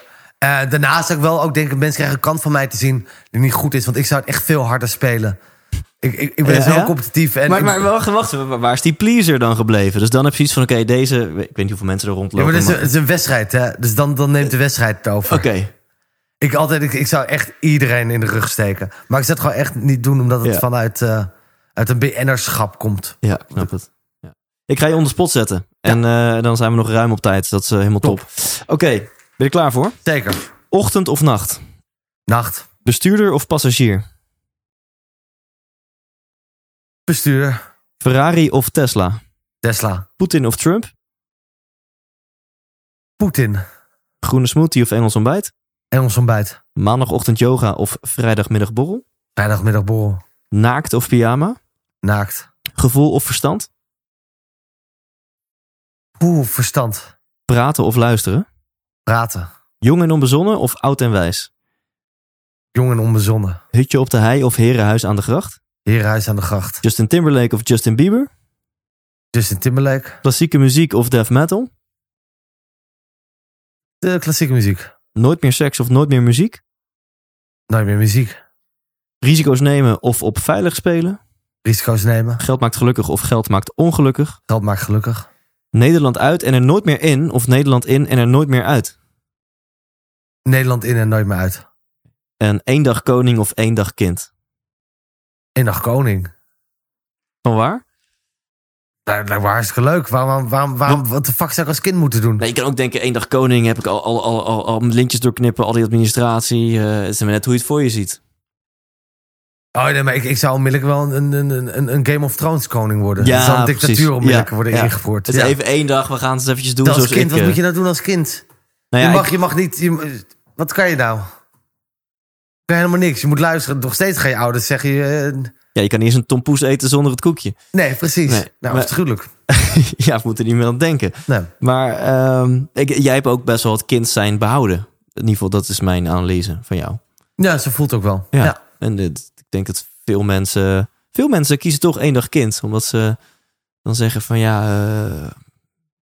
Daarnaast zou ik wel ook denken, mensen krijgen een kant van mij te zien die niet goed is. Want ik zou het echt veel harder spelen. Ik, ik, ik ben zo competitief. En maar, maar wacht, wacht, waar is die pleaser dan gebleven? Dus dan heb je iets van, oké, deze... Ik weet niet hoeveel mensen er ja, rondlopen. maar het is, een, maar- het is een wedstrijd, hè? Dus dan, dan neemt de wedstrijd het over. Oké, Ik, altijd, ik, ik zou echt iedereen in de rug steken. Maar ik zou het gewoon echt niet doen, omdat het Ja. vanuit eh, uit een BN'erschap komt. ja, ik snap het. Ja. Ik ga je onder spot zetten. En eh, dan zijn we nog ruim op tijd. Dat is eh, helemaal top. Oké, ben je er klaar voor? Zeker. Ochtend of nacht? Nacht. Bestuurder of passagier? Bestuurder. Ferrari of Tesla? Tesla. Poetin of Trump? Poetin. Groene smoothie of Engels ontbijt? Engels ontbijt. Maandagochtend yoga of vrijdagmiddag borrel? Vrijdagmiddagborrel. Naakt of pyjama? Naakt. Gevoel of verstand? Oeh, verstand. Praten of luisteren? Praten. Jong en onbezonnen of oud en wijs? Jong en onbezonnen. Hutje op de hei of herenhuis aan de gracht? Herenhuis aan de gracht. Justin Timberlake of Justin Bieber? Justin Timberlake. Klassieke muziek of death metal? De klassieke muziek. Nooit meer seks of nooit meer muziek? Nooit meer muziek. Risico's nemen of op veilig spelen? Risico's nemen. Geld maakt gelukkig of geld maakt ongelukkig? Geld maakt gelukkig. Nederland uit en er nooit meer in of Nederland in en er nooit meer uit? Nederland in en nooit meer uit. En één dag koning of één dag kind? Eén dag koning. Van waar? Dat lijkt me hartstikke leuk. Waarom, waarom, waarom, wat de fuck zou ik als kind moeten doen? Nee, je kan ook denken, één dag koning heb ik al, al, al, al, al lintjes doorknippen, al die administratie. eh, het is maar net hoe je het voor je ziet. Oh nee, maar ik, ik zou onmiddellijk wel een, een, een, een- een Game of Thrones koning worden. Ja, zal een precies. dictatuur onmiddellijk Ja, worden ja. ingevoerd. Het is Ja. even één dag, we gaan het eens eventjes doen Dat als kind, ik... wat eh, moet je nou doen als kind? nou ja, je, mag, ik- je mag niet... Je, wat kan je nou? Je kan helemaal niks. Je moet luisteren. Nog steeds gaan je ouders zeggen... Je, eh, ja, je kan niet eens een tompoes eten zonder het koekje. nee, precies. Nee, nou, afschuwelijk. ja, we moeten er niet meer aan denken. Nee. Maar ehm, ik, jij hebt ook best wel het kind zijn behouden. In ieder geval, dat is mijn analyse van jou. Ja, ze voelt ook wel. Ja. Ja. En dit- ik denk dat veel mensen... Veel mensen kiezen toch één dag kind. Omdat ze dan zeggen van ja... eh,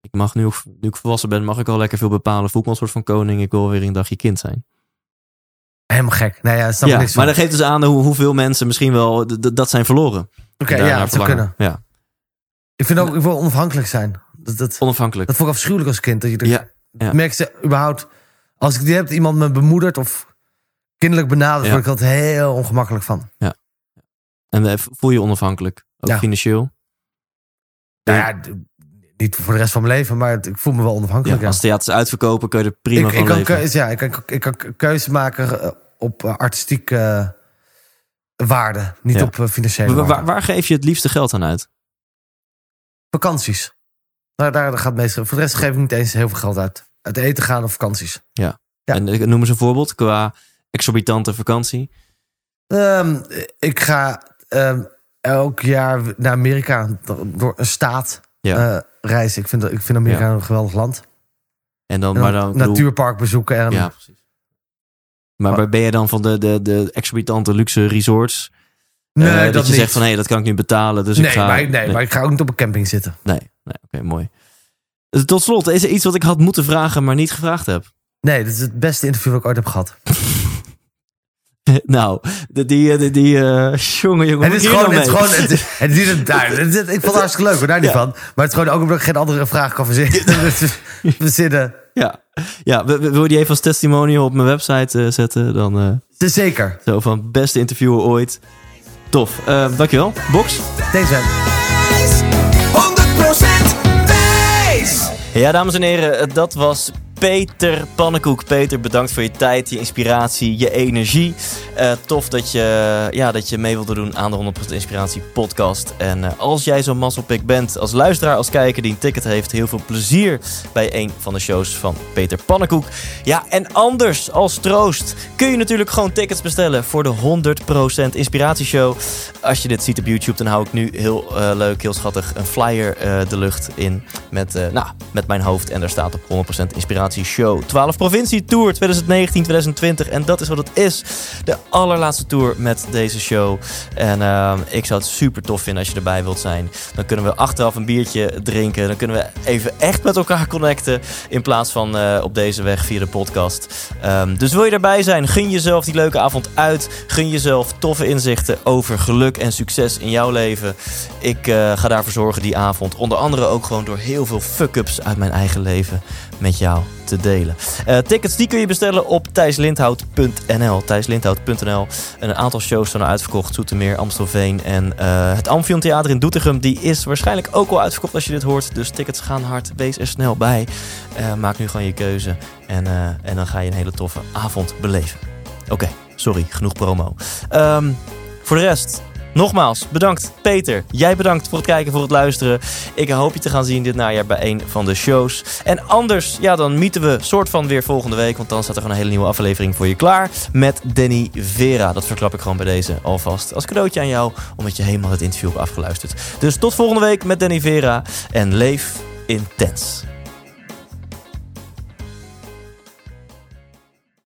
ik mag nu, nu ik volwassen ben, mag ik al lekker veel bepalen. Voel ik me een soort van koning. Ik wil weer een dagje kind zijn. Helemaal gek. Nee, ja, snap ja, ik niks maar dat geeft dus aan hoe, hoeveel mensen misschien wel dat zijn verloren. Oké, ja, dat zou kunnen. Ja, Ik vind ook, ik wil onafhankelijk zijn. Dat, dat, onafhankelijk. dat vond ik afschuwelijk als kind. Dat je Ja, ja. merk ze überhaupt... Als ik die heb, iemand me bemoedert of kinderlijk benaderd... Ja. word ik altijd heel ongemakkelijk van. En eh, voel je onafhankelijk. Ook Ja. financieel. Nou ja, niet voor de rest van mijn leven, maar ik voel me wel onafhankelijk. Ja, als theaters uitverkopen kun je er prima ik, van ik, kan leven. keuze, ja, ik, kan, ik kan keuze maken eh, op eh, artistieke eh, waarde, niet Ja. op financiële Waar, waarde. waar, waar geef je het liefste geld aan uit? Vakanties. Nou, daar gaat meestal. Voor de rest geef ik niet eens heel veel geld uit. Uit eten gaan of vakanties. Ja. En noem eens een voorbeeld qua exorbitante vakantie. Ehm, ik ga ehm, elk jaar naar Amerika door- een staat Ja. Reizen. Ik vind, ik vind Amerika Ja. een geweldig land. En dan, En maar dan dan natuurpark bezoeken. En, Ja, precies. Maar waar ben je dan van de, de, de exorbitante luxe resorts? nee, Eh, dat, dat je niet. zegt van hé, dat kan ik niet betalen. Dus ik nee, ga. maar, ik- nee, maar ik ga ook niet op een camping zitten. nee, nee, oké, mooi. Dus Tot slot, is er iets wat ik had moeten vragen, maar niet gevraagd heb? Nee, dit is het beste interview dat ik ooit heb gehad. nou, de, die, die, die eh, jongen, jongen. Het is hier gewoon, het is nou gewoon, het, is het, het- ik vond het hartstikke leuk, hoor, daar niet Ja. van. Maar het is gewoon ook omdat ik geen andere vraag kan verzinnen. Dus we zitten, Ja, ja wil, je die even als testimonial op mijn website eh, zetten? Dan eh, dus zeker. zo van beste interviewer ooit. Tof. Eh, dankjewel. Box. Thanks man. 100% wijs! Ja, dames en heren, eh, dat was Peter Pannenkoek. Peter, bedankt voor je tijd, je inspiratie, je energie. Uh, tof dat je, ja, dat je mee wilde doen aan de 100% Inspiratie podcast. En uh, als jij zo'n mazzelpik bent, als luisteraar, als kijker die een ticket heeft, heel veel plezier bij een van de shows van Peter Pannenkoek. Ja, en anders als troost kun je natuurlijk gewoon tickets bestellen voor de 100% Inspiratieshow. Als je dit ziet op YouTube, dan hou ik nu heel uh, leuk, heel schattig een flyer de lucht in met, nou, met mijn hoofd. En daar staat op 100% Inspiratie Show. 12 provincie tour 2019-2020. En dat is wat het is. De allerlaatste tour met deze show. En uh, ik zou het super tof vinden als je erbij wilt zijn. Dan kunnen we achteraf een biertje drinken. Dan kunnen we even echt met elkaar connecten. In plaats van uh, op deze weg via de podcast. Um, dus wil je erbij zijn? Gun jezelf die leuke avond uit. Gun jezelf toffe inzichten over geluk en succes in jouw leven. Ik uh, ga daarvoor zorgen die avond. Onder andere ook gewoon door heel veel fuck-ups uit mijn eigen leven met jou te delen. Uh, tickets die kun je bestellen op thijslindhout.nl. Thijslindhout.nl. Een aantal shows zijn uitverkocht. Zoetermeer, Amstelveen en uh, het Amphion Theater in Doetinchem. Die is waarschijnlijk ook al uitverkocht als je dit hoort. Dus tickets gaan hard. Wees er snel bij. Uh, maak nu gewoon je keuze. En, en dan ga je een hele toffe avond beleven. Oké, sorry. Genoeg promo. Um, voor de rest... Nogmaals, bedankt Peter. Jij bedankt voor het kijken, voor het luisteren. Ik hoop je te gaan zien dit najaar bij een van de shows. En anders, ja, dan mieten we soort van weer volgende week. Want dan staat er gewoon een hele nieuwe aflevering voor je klaar. Met Danny Vera. Dat verklap ik gewoon bij deze alvast. Als cadeautje aan jou, omdat je helemaal het interview hebt afgeluisterd. Dus tot volgende week met Danny Vera. En leef intens.